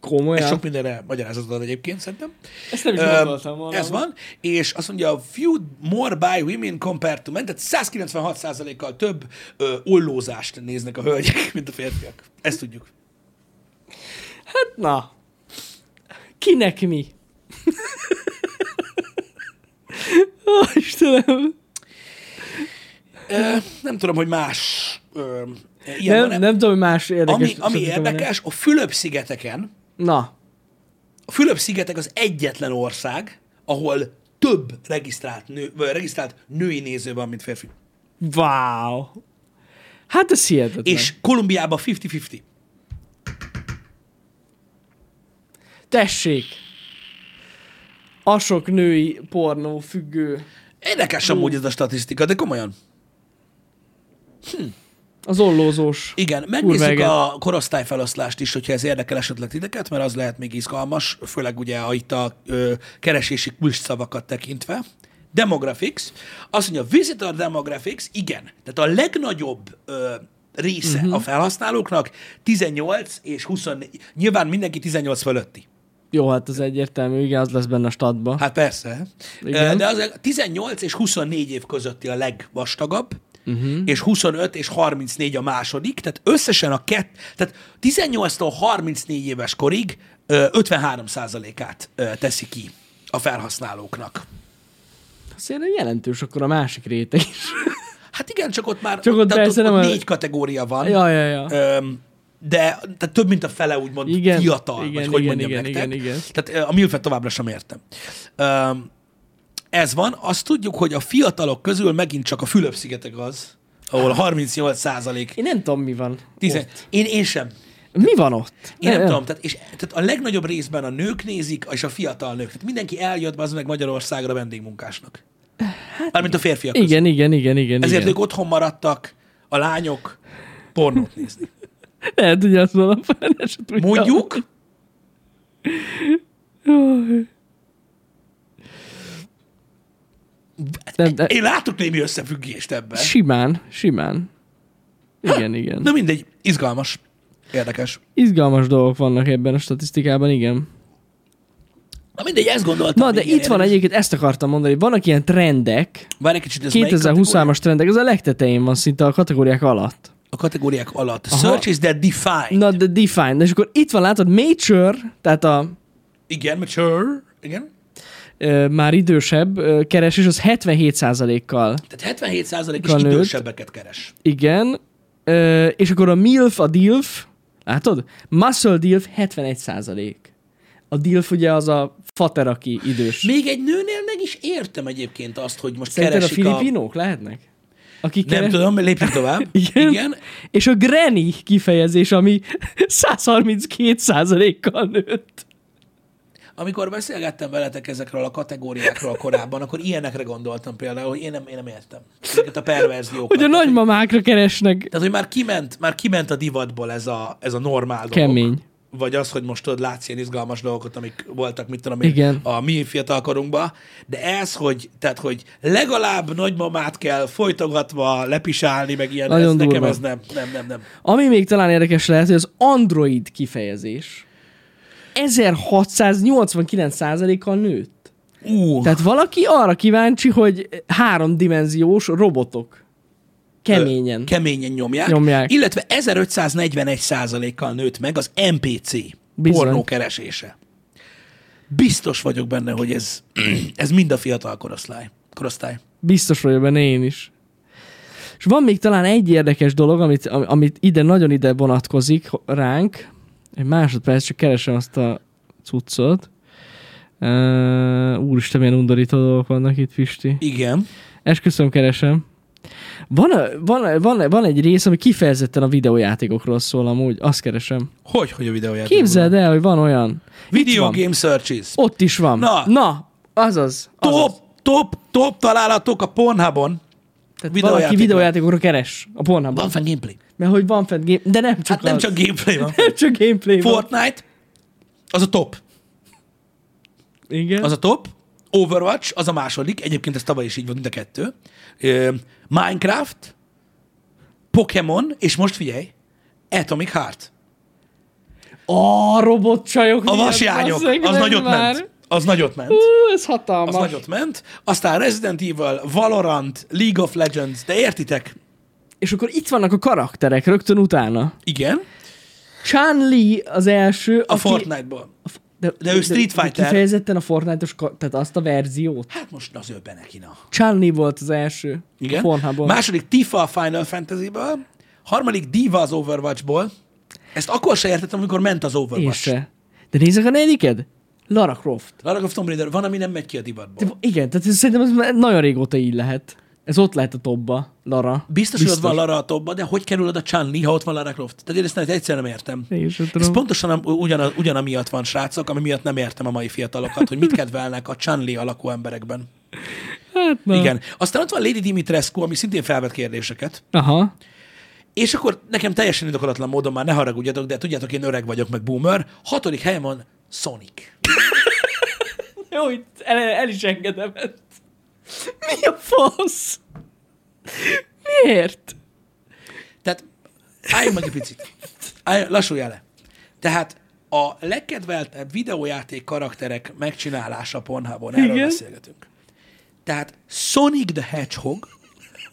Komolyan? Ez sok mindenre magyarázatot ad egyébként, szerintem. Ezt nem is gondoltam volna. Ez van, és azt mondja, few more by women compared to men, tehát 196%-kal több ö, ollózást néznek a hölgyek, mint a férfiak. Ezt tudjuk. Hát na. Kinek mi? Ó, Istenem. Nem tudom, hogy más ilyen Nem, van nem tudom, hogy más érdekes. Ami, ami érdekes, a Fülöp-szigeteken, Na, a Fülöp-szigetek az egyetlen ország, ahol több regisztrált, nő, vagy regisztrált női néző van, mint férfi. wow. Hát ez hihetetlen. És Kolumbiában 50-50. Tessék. A sok női pornó függő. Érdekes amúgy ez a statisztika, de komolyan. Az ollózós. Igen, megnézzük a korosztályfeloszlást is, hogyha ez érdekel esetleg titeket, mert az lehet még izgalmas, főleg ugye a, itt a ö, keresési kulcsszavakat tekintve. Demographics, azt mondja, visitor demographics, igen. Tehát a legnagyobb ö, része uh-huh. a felhasználóknak 18 és 24, nyilván mindenki 18 fölötti. Jó, hát az egyértelmű, igen, az lesz benne a statban. Hát persze. Igen. De az 18 és 24 év közötti a legvastagabb, uh-huh. és 25 és 34 a második, tehát összesen a kett, tehát 18-tól 34 éves korig ö, 53%-át ö, teszi ki a felhasználóknak. Azért jelentős akkor a másik réteg is. Hát igen, csak ott már Csak ott tehát persze ott, nem ott a- négy kategória van. ja, ja, ja. Öm, de tehát több, mint a fele úgymond Igen, fiatal, igen, vagy hogy igen, mondjam igen, nektek. igen, igen. Tehát a milfet továbbra sem értem. Öm, ez van. Azt tudjuk, hogy a fiatalok közül megint csak a Fülöp-szigetek az, ahol 38 százalék. Én nem tudom, mi van. ott. Én, én sem. Mi van ott? Én nem Eh, tudom. Tehát, és, tehát a legnagyobb részben a nők nézik, és a fiatal nők. Tehát mindenki eljött az meg Magyarországra vendégmunkásnak. Hát, Mármint a férfiak közül. Igen, igen, igen, igen. Ezért igen. ők otthon maradtak, a lányok pornót nézni. Lehet, hogy azt van a fene, se tudja. Mondjuk, Nem, de én látok némi összefüggést ebben. simán, simán. Igen, igen. Na mindegy, izgalmas. Érdekes. Izgalmas dolgok vannak ebben a statisztikában, igen. Na mindegy, ezt gondoltam. Na, de itt van érdekes. egyébként, ezt akartam mondani, vannak ilyen trendek, Várj egy kicsit, ez melyik kategória? 2023-as trendek, ez a legtetején van szinte a kategóriák alatt. A kategóriák alatt. Aha. Search is that defined. Na, de define. És akkor itt van, látod, mature, tehát a Igen, mature. Igen. ö, már idősebb ö, keresés, az 77%-kal. Tehát 77% is A nőt. idősebbeket keres. Igen. Ö, és akkor a MILF, a DILF, látod? Muscle DILF 71%. A DILF ugye az a fater, aki idős. Még egy nőnél meg is értem egyébként azt, hogy most Szerinted keresik a... filipinók lehetnek? Aki Nem keres... tudom, lépjünk tovább. Igen. Igen. És a granny kifejezés, ami 132%-kal nőtt. Amikor beszélgettem veletek ezekről a kategóriákról korábban, akkor ilyenekre gondoltam például, hogy én nem, én nem értem. Ezeket a perverziókat. Hogy a nagymamákra keresnek. Tehát, hogy már kiment, már kiment a divatból ez a, ez a normál dolog. Kemény. Vagy az, hogy most tudod, látsz ilyen izgalmas dolgokat, amik voltak, mit tudom én, Igen. a mi fiatalkorunkban, de ez, hogy, tehát, hogy legalább nagymamát kell folytogatva lepisálni, meg ilyen, Nagyon ez, nekem durva. ez nem, nem, nem, nem. Ami még talán érdekes lehet, hogy az Android kifejezés 1689%-kal nőtt. Ú, Tehát valaki arra kíváncsi, hogy háromdimenziós robotok keményen. keményen nyomják, Nyomják. illetve 1541 százalékkal nőtt meg az MPC Bizony. pornó keresése. Biztos vagyok benne, hogy ez, ez mind a fiatal korosztály. korosztály. Biztos vagyok benne én is. És van még talán egy érdekes dolog, amit, am- amit ide nagyon ide vonatkozik ránk. Egy másodperc, csak keresem azt a cuccot. Uh, úristen, milyen undorító dolgok vannak itt, Pisti. Igen. Esküszöm, keresem. Van, van, van, van egy rész, ami kifejezetten a videójátékokról szól amúgy, azt keresem. Hogy, hogy a videójáték? Képzeld el, hogy van olyan. Video van. game searches. Ott is van. Na. Na azaz. azaz. Top, top, top találatok a Pornhubon. Tehát videójátékok. valaki videójátékokra keres a pornában. Van fenn gameplay. Mert hogy van fent game, de nem csak Hát nem az. csak gameplay van. nem csak gameplay van. Fortnite, az a top. Igen. Az a top. Overwatch, az a második. Egyébként ez tavaly is így volt, mind a kettő. Minecraft, Pokémon, és most figyelj, Atomic Heart. A robotcsajok A vasjányok, az nagyot már. ment. Az nagyot ment. Hú, ez hatalmas. Az nagyot ment. Aztán Resident Evil, Valorant, League of Legends, de értitek? És akkor itt vannak a karakterek rögtön utána. Igen, Chan Li az első, a Fortnite-ból. De, De ő Street Fighter. Kifejezetten a Fortnite-os, tehát azt a verziót. Hát most az ő be neki, na. Chan Li volt az első. Igen. A Pornhubon. Második Tifa a Final Fantasy-ből. Harmadik Diva az Overwatch-ból. Ezt akkor se értettem, amikor ment az Overwatch. se. De nézzek a negyediked? Lara Croft. Lara Croft Tomb Raider van, ami nem megy ki a divatból. De, igen, tehát ez, szerintem ez nagyon régóta így lehet. Ez ott lehet a topba, Lara. Biztos, hogy ott van Lara a topba, de hogy kerül oda Chun-Li, ha ott van Lara Croft? Tehát én ezt nem, egyszerűen nem értem. Én sem Ez pontosan am- ugyan, ugyanamiatt van, srácok, ami miatt nem értem a mai fiatalokat, hogy mit kedvelnek a Chun-Li alakú emberekben. Hát, na. Igen. Aztán ott van Lady Dimitrescu, ami szintén felvet kérdéseket. Aha. És akkor nekem teljesen indokolatlan módon már ne haragudjatok, de tudjátok, én öreg vagyok, meg boomer. Hatodik helyen van Sonic. Jó, el, el is engedem ezt. Mi a fasz? Miért? Tehát álljunk meg egy picit. Állj, lassulj le. Tehát a legkedveltebb videójáték karakterek megcsinálása Pornhubon, erről Igen. beszélgetünk. Tehát Sonic the Hedgehog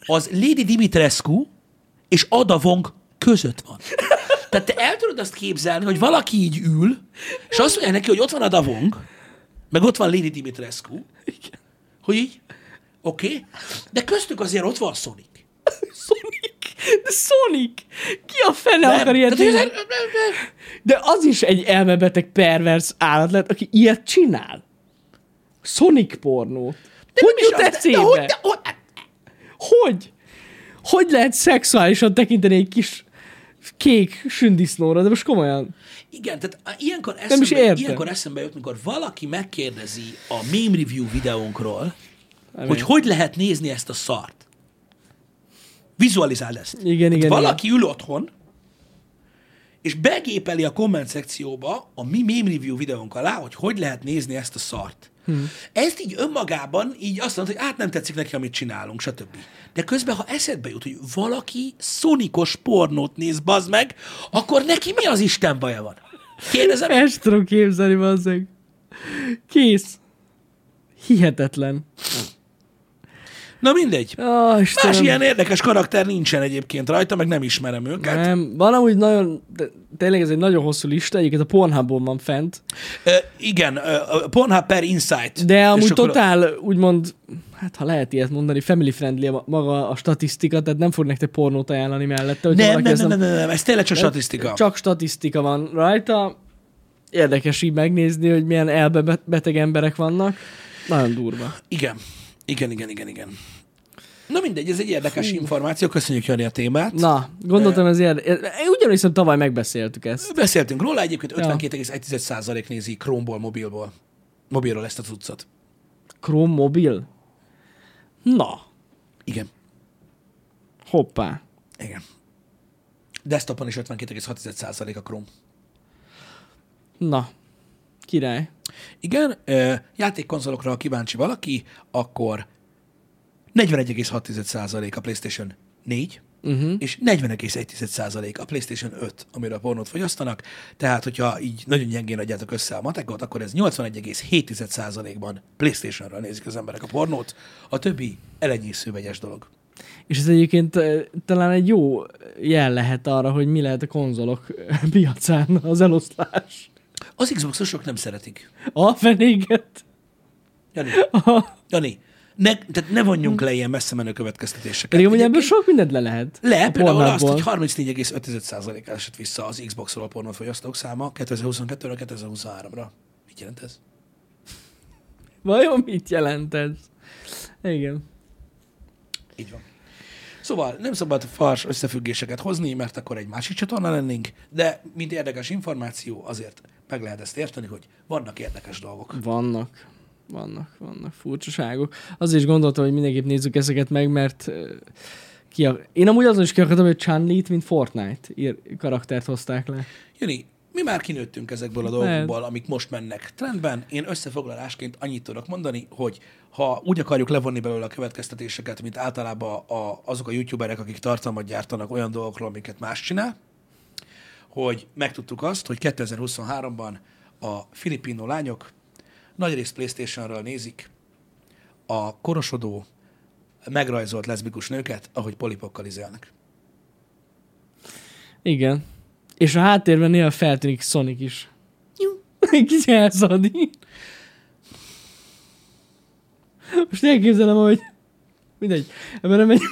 az Lady Dimitrescu és Ada Wong között van. Tehát te el tudod azt képzelni, hogy valaki így ül, és azt mondja neki, hogy ott van Ada Wong, meg ott van Lady Dimitrescu, hogy így, oké, okay, de köztük azért ott van Sonic. Sonic? De Sonic? Ki a fene Nem. akar ilyet nézni? ez- De az is egy elmebeteg pervers állat lett, aki ilyet csinál. Sonic pornót. De hogy jut az, de- eszébe? de hogy- de hogy- Hogy? Lehet szexuálisan tekinteni egy kis kék sündisznóra, de most komolyan. Igen, tehát ilyenkor eszembe, ilyenkor eszembe jut, mikor valaki megkérdezi a meme review videónkról, Nem hogy hogy lehet nézni ezt a szart. Vizualizáld ezt. Igen, igen, Valaki ül otthon, és begépeli a komment szekcióba a mi meme review videónk alá, hogy hogy lehet nézni ezt a szart. Hmm. Ezt így önmagában így azt mondod, hogy át nem tetszik neki, amit csinálunk, stb. De közben, ha eszedbe jut, hogy valaki szonikos pornót néz, bazd meg, akkor neki mi az Isten baja van? Kérdezem, Ezt tudom képzelni, bazzeg. Kész. Hihetetlen. Na mindegy. Oh, Istenem. Más ilyen érdekes karakter nincsen egyébként rajta, meg nem ismerem őket. Nem, van amúgy nagyon, tényleg ez egy nagyon hosszú lista, egyébként a Pornhubon van fent, Ö, igen, ö, Pornhub per Insight. de amúgy akkor- totál úgymond, hát ha lehet ilyet mondani, family friendly maga a statisztika, tehát nem fog nektek pornót ajánlani mellette. hogyha Nem, nem, nem, nem, nem, nem, ez tényleg csak statisztika. Csak statisztika van rajta. Érdekes így megnézni, hogy milyen elbebeteg emberek vannak. Nagyon durva. Igen. Igen, igen, igen, igen. Na mindegy, ez egy érdekes információ, köszönjük Jani a témát. Na, gondoltam ez. Én ugyanis tavaly megbeszéltük ezt. Beszéltünk róla, egyébként 52,1% nézi Chrome-ból, mobilból. Mobilról ezt a cuccot. Chrome mobil? Na, Igen. hoppá. Igen. Desktopon is 52,6% a Chrome. Na, király. Igen, játékkonzolokra, kíváncsi valaki, akkor 41,6% a PlayStation 4, uh-huh. és 40,1% a PlayStation 5, amiről pornót fogyasztanak. Tehát, hogyha így nagyon gyengén adjátok össze a matekot, akkor ez 81,7%-ban PlayStation-ral nézik az emberek a pornót, a többi elenyésző vegyes dolog. És ez egyébként talán egy jó jel lehet arra, hogy mi lehet a konzolok piacán az eloszlás. Az Xboxosok nem szeretik. A fenéget. Jani, Jani ne, tehát ne vonjunk le ilyen messze menő következtetéseket. Pedig amúgy ebből sok mindent le lehet. Le, a például azt, hogy 34,5%-kal esett vissza az Xbox-ról a pornót fogyasztók száma 2022-ről 2023-ra. Mit jelent ez? Vajon mit jelent ez? Igen. Így van. Szóval nem szabad fals összefüggéseket hozni, mert akkor egy másik csatorna lennénk, de mint érdekes információ, azért meg lehet ezt érteni, hogy vannak érdekes dolgok. Vannak. Vannak, vannak furcsaságok. Azért is gondoltam, hogy mindenképp nézzük ezeket meg, mert ki a... én amúgy azon is ki akartam, hogy Chun-Li-t, mint Fortnite ír, karaktert hozták le. Jani, mi már kinőttünk ezekből a dolgokból, amik most mennek trendben. Én összefoglalásként annyit tudok mondani, hogy ha úgy akarjuk levonni belőle a következtetéseket, mint általában a, azok a youtuberek, akik tartalmat gyártanak olyan dolgokról, amiket más csinál, hogy megtudtuk azt, hogy 2023-ban a filipino lányok nagyrészt Playstation-ről nézik a korosodó, megrajzolt leszbikus nőket, ahogy polipokkal izélnek. Igen. És a háttérben néha feltűnik Sonic is. Egy kicsi elszadi. Most elképzelem, hogy mindegy, ebben nem megy.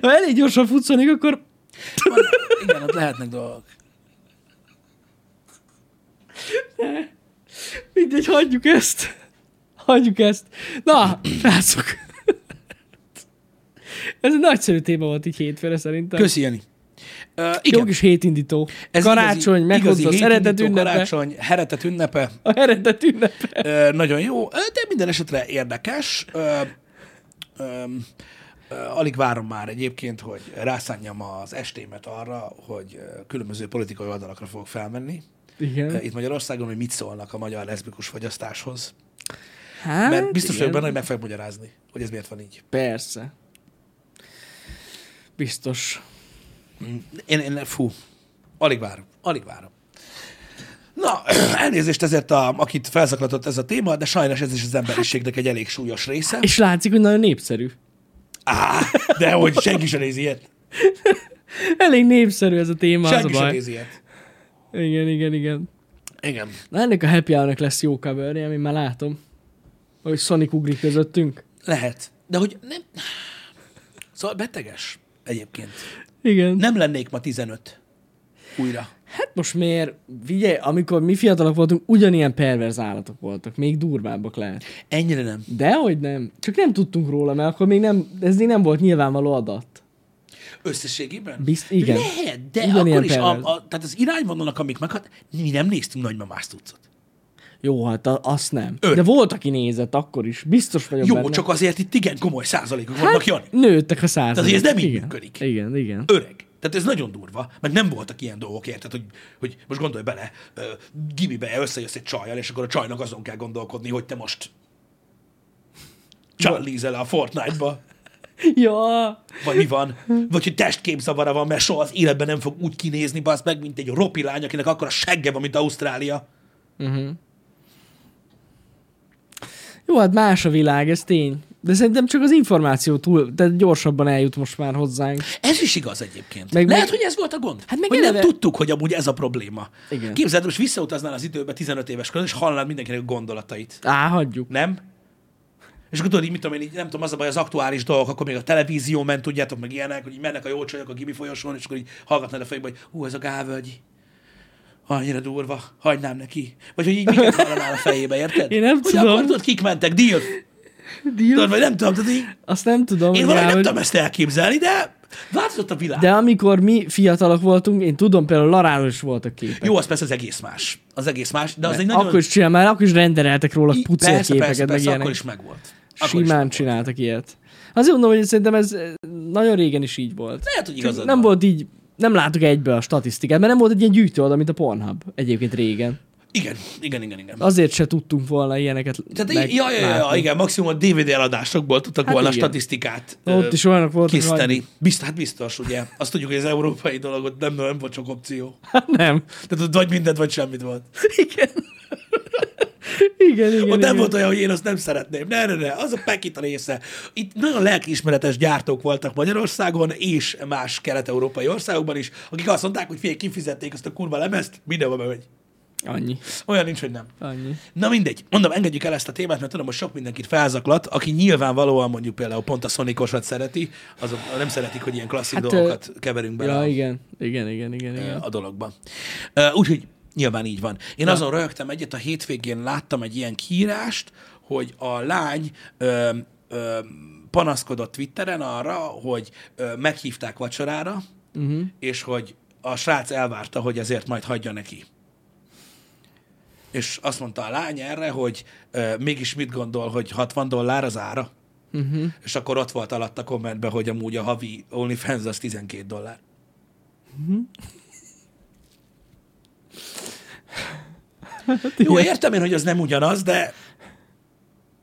Ha elég gyorsan futsz Sonic, akkor Van, igen, ott lehetnek dolgok. mindegy, hagyjuk ezt. Hagyjuk ezt. Na, srácok. Ez egy nagyszerű téma volt így hétfőre szerintem. Köszi, Jani. Uh, Jó igen, kis hétindító. ez Karácsony, meghozza a szeretet ünnepe. Karácsony, heretet ünnepe. A szeretet ünnepe. Ö, nagyon jó, de minden esetre érdekes. Ö, ö, alig várom már egyébként, hogy rászánjam az estémet arra, hogy különböző politikai oldalakra fogok felmenni. Igen. Itt Magyarországon, hogy mit szólnak a magyar leszbikus fogyasztáshoz. Hát, Mert biztos vagyok igen. benne, hogy meg fogják magyarázni, hogy ez miért van így. Persze. Biztos. Én, én fú, alig várom, alig várom. Na, elnézést ezért, a, akit felzaklatott ez a téma, de sajnos ez is az emberiségnek egy elég súlyos része. És látszik, hogy nagyon népszerű. Á, de hogy senki sem nézi ilyet. Elég népszerű ez a téma, az a Senki sem baj. nézi ilyet. Igen, igen, igen. Igen. Na ennek a happy hour lesz jó cover én már látom. Hogy Sonic ugrik közöttünk. Lehet. De hogy nem... Szóval beteges egyébként. Igen. Nem lennék ma 15 újra. Hát most miért? Figyelj, amikor mi fiatalok voltunk, ugyanilyen perverz állatok voltak. Még durvábbak lehet. Ennyire nem. Dehogy nem. Csak nem tudtunk róla, mert akkor még nem, ez még nem volt nyilvánvaló adat. Összességében? Bizt- igen. Lehet, de Ugyanilyen akkor is, a, a, tehát az irányvonalak, amik meghat, mi nem néztünk nagymamás cuccot. Jó, hát a, azt nem. Öreg. De volt, aki nézett akkor is. Biztos vagyok Jó, benne. csak azért itt igen komoly százalékok vannak, Jani. Nőttek a százalékok. Tehát, ez nem így igen. működik. Igen, igen. Öreg. Tehát ez nagyon durva, meg nem voltak ilyen dolgok, érted, hogy, hogy most gondolj bele, uh, gimibe összejössz egy csajjal, és akkor a csajnak azon kell gondolkodni, hogy te most csalízel a Fortnite-ba. Ja, Vagy mi van? Vagy hogy testképzavara van, mert soha az életben nem fog úgy kinézni, bazd meg, mint egy ropi lány, akinek akkor a segge van, mint Ausztrália. jó, hát más a világ, ez tény. De szerintem csak az információ túl, tehát gyorsabban eljut most már hozzánk. Ez is igaz egyébként. Meg- Lehet, meg- hogy ez volt a gond. Hát meg hogy nem eleve- tudtuk, hogy amúgy ez a probléma. Igen. Képzeld, most visszautaznál az időbe 15 éves korod, és hallanád mindenkinek a gondolatait. Á, hagyjuk. Nem? És akkor tudod, így, mit tudom én, így, nem tudom, az a baj, az aktuális dolgok, akkor még a televízió ment, tudjátok, meg ilyenek, hogy így mennek a jó csajok a gimi folyosón, és akkor így hallgatnád a fejbe, hogy hú, ez a gávölgy. Annyira durva, hagynám neki. Vagy hogy így miket hallanál a fejébe, érted? Én nem hogy tudom. akkor tudod, kik mentek, deal. Deal? Tudod, vagy nem tudom, tehát így, Azt nem tudom. én hogy valahogy nem hogy- tudom ezt elképzelni, de változott a világ. De amikor mi fiatalok voltunk, én tudom, például Laráról is voltak képek. Jó, az persze az egész más. Az egész más, de az egy Mert nagyon... Akkor is csinál, már akkor is rendereltek róla pucér persze, képeket, persze, meg persze, ilyenek. akkor is megvolt. Akkor is Simán megvolt. csináltak ilyet. Azért mondom, hogy szerintem ez eh, nagyon régen is így volt. Lehet, hogy igazad nem van. volt így, nem láttuk egybe a statisztikát, mert nem volt egy ilyen gyűjtőoldal, mint a Pornhub egyébként régen. Igen, igen, igen, igen. Azért se tudtunk volna ilyeneket Tehát, meg ja, ja, ja, ja, igen, maximum a DVD eladásokból tudtak Hát volna igen. statisztikát ö, Ott is olyanok voltak, kiszteni. Bizt, hát biztos, ugye. Azt tudjuk, hogy az európai dolog nem, nem volt sok opció. Hát nem. Tehát ott vagy mindent, vagy semmit volt. Igen. igen, igen. Ott igen. nem volt olyan, hogy én azt nem szeretném. Ne, ne, ne, az a pekita része. Itt nagyon lelkiismeretes gyártók voltak Magyarországon, és más kelet-európai országokban is, akik azt mondták, hogy figyelj, kifizették azt a kurva lemezt, mindenhol bemegy. Annyi. Olyan nincs, hogy nem. Annyi. Na mindegy, mondom, engedjük el ezt a témát, mert tudom, hogy sok mindenkit felzaklat, aki nyilvánvalóan mondjuk például pont a Sonicosat szereti, azok nem szeretik, hogy ilyen klasszik hát, dolgokat keverünk bele Ja, a, igen. Igen, igen, igen, igen. a dologba. Ö, Úgyhogy nyilván így van. Én ja. azon rögtem egyet, a hétvégén láttam egy ilyen kiírást, hogy a lány ö, ö, panaszkodott Twitteren arra, hogy ö, meghívták vacsorára, uh-huh. és hogy a srác elvárta, hogy ezért majd hagyja neki. És azt mondta a lány erre, hogy ö, mégis mit gondol, hogy 60 dollár az ára? Uh-huh. És akkor ott volt alatt a kommentben, hogy amúgy a havi OnlyFans az 12 dollár. Jó, értem én, hogy az nem ugyanaz, de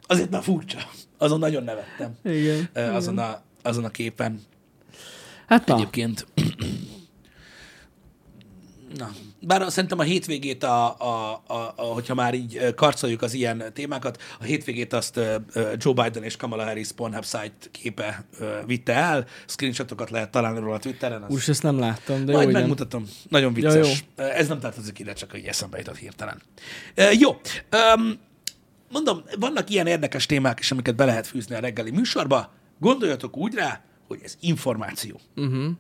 azért már furcsa. Azon nagyon nevettem. Igen. Azon a, azon a képen. Hát Egyébként. Na, bár szerintem a hétvégét, a, a, a, a, hogyha már így karcoljuk az ilyen témákat, a hétvégét azt Joe Biden és Kamala Harris Pornhub site képe vitte el, screenshotokat lehet találni róla a Twitteren. Az ezt nem láttam, de jó, majd igen. megmutatom. Nagyon Ja, vicces. Ez nem tartozik ide, csak hogy eszembe jutott hirtelen. Ö, Jó. Mondom, vannak ilyen érdekes témák is, amiket be lehet fűzni a reggeli műsorba. Gondoljatok úgy rá, hogy ez információ. Uh-huh.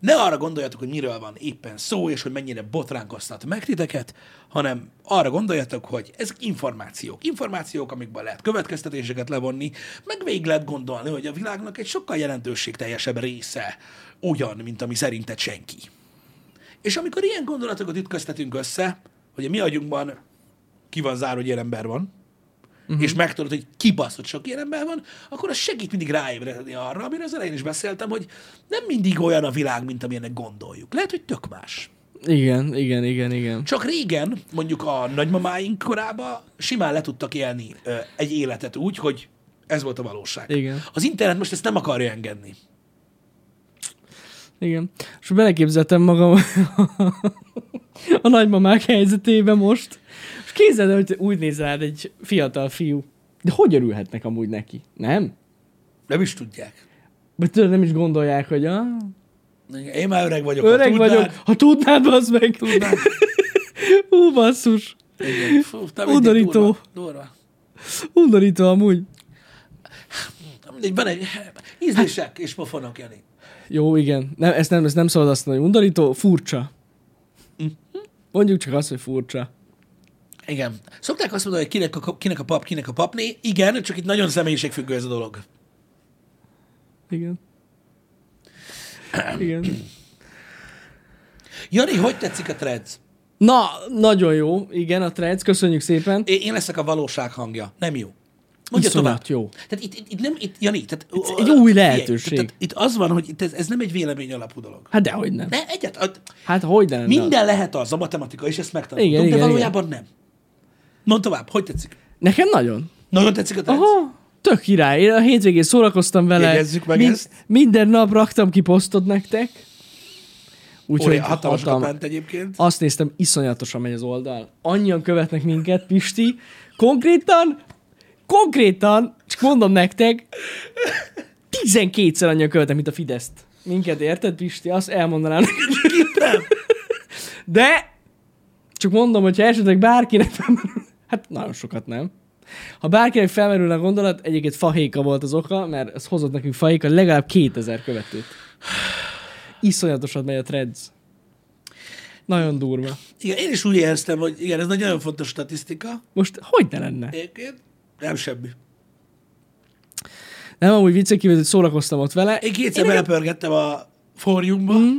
Ne arra gondoljatok, hogy miről van éppen szó, és hogy mennyire botránkoztat meg titeket, hanem arra gondoljatok, hogy ezek információk. Információk, amikből lehet következtetéseket levonni, meg végig lehet gondolni, hogy a világnak egy sokkal jelentőségteljesebb része olyan, mint ami szerinted senki. És amikor ilyen gondolatokat ütköztetünk össze, hogy a mi agyunkban ki van zárva, hogy ilyen ember van, uh-huh. és megtudod, hogy kibaszott sok ilyen ember van, akkor az segít mindig ráébredni arra, amire az elején is beszéltem, hogy nem mindig olyan a világ, mint amilyennek gondoljuk. Lehet, hogy tök más. Igen, igen, igen, igen. Csak régen, mondjuk a nagymamáink korában simán le tudtak élni ö, egy életet úgy, hogy ez volt a valóság. Igen. Az internet most ezt nem akarja engedni. Igen. És beleképzeltem magam a nagymamák helyzetébe most. Képzeld el, hogy úgy nézel rád egy fiatal fiú. De hogy örülhetnek amúgy neki? Nem? Nem is tudják. Vagy tudod, nem is gondolják, hogy ah, Én már öreg vagyok. ha öreg tudnád. vagyok, ha tudnád, az meg. Tudnád. Hú, basszus. Igen. Fú, Undorító. Durva. durva. Undorító amúgy. Mindegy, van egy ízlések és pofonok, Jani. Jó, igen. Nem, ezt, nem, ezt nem szabad azt mondani, hogy undorító, furcsa. Mondjuk csak azt, hogy furcsa. Igen. Szokták azt mondani, hogy kinek a, kinek a pap, kinek a papné. Igen, csak itt nagyon személyiségfüggő ez a dolog. Igen. Igen. Jani, hogy tetszik a threads? Na, nagyon jó. Igen, a threads, köszönjük szépen. Én én leszek a valóság hangja. Nem jó. Mondja Iszonyat tovább. jó. Tehát itt, itt, itt nem, itt, Jani, tehát, egy új lehetőség. Tehát, itt az van, hogy itt ez, ez nem egy vélemény alapú dolog. Hát dehogy nem. Ne, egyet, Hát hogy nem? minden lehet az, a matematika, és ezt megtanultuk, Igen, de igen, valójában nem. Mondd tovább, hogy tetszik? Nekem nagyon. Nagyon tetszik a threads? Aha, tök király. Én a hétvégén szórakoztam vele. Jegyezzük meg ezt. Minden nap raktam ki posztot nektek. Úgyhogy hatalmas hatalma- ment egyébként. Azt néztem, iszonyatosan megy az oldal. Annyian követnek minket, Pisti. Konkrétan, konkrétan, csak mondom nektek, 12-szer annyian követnek, mint a Fideszt. Minket érted, Pisti? Azt elmondanám neked. De, csak mondom, hogy ha esetleg bárkinek hát nagyon sokat nem. Ha bárkinek felmerülne a gondolat, egyébként fahéka volt az oka, mert ez hozott nekünk fahéka legalább 2000 követőt. Iszonyatosan megy a threads. Nagyon durva. Igen, én is úgy éreztem, hogy igen, ez egy nagyon fontos statisztika. Most hogy ne lenne? Egyébként nem semmi. Nem, amúgy viccen kívül, hogy szórakoztam ott vele. Én kétszer Én- belepörgettem a fóriumba. Mhm.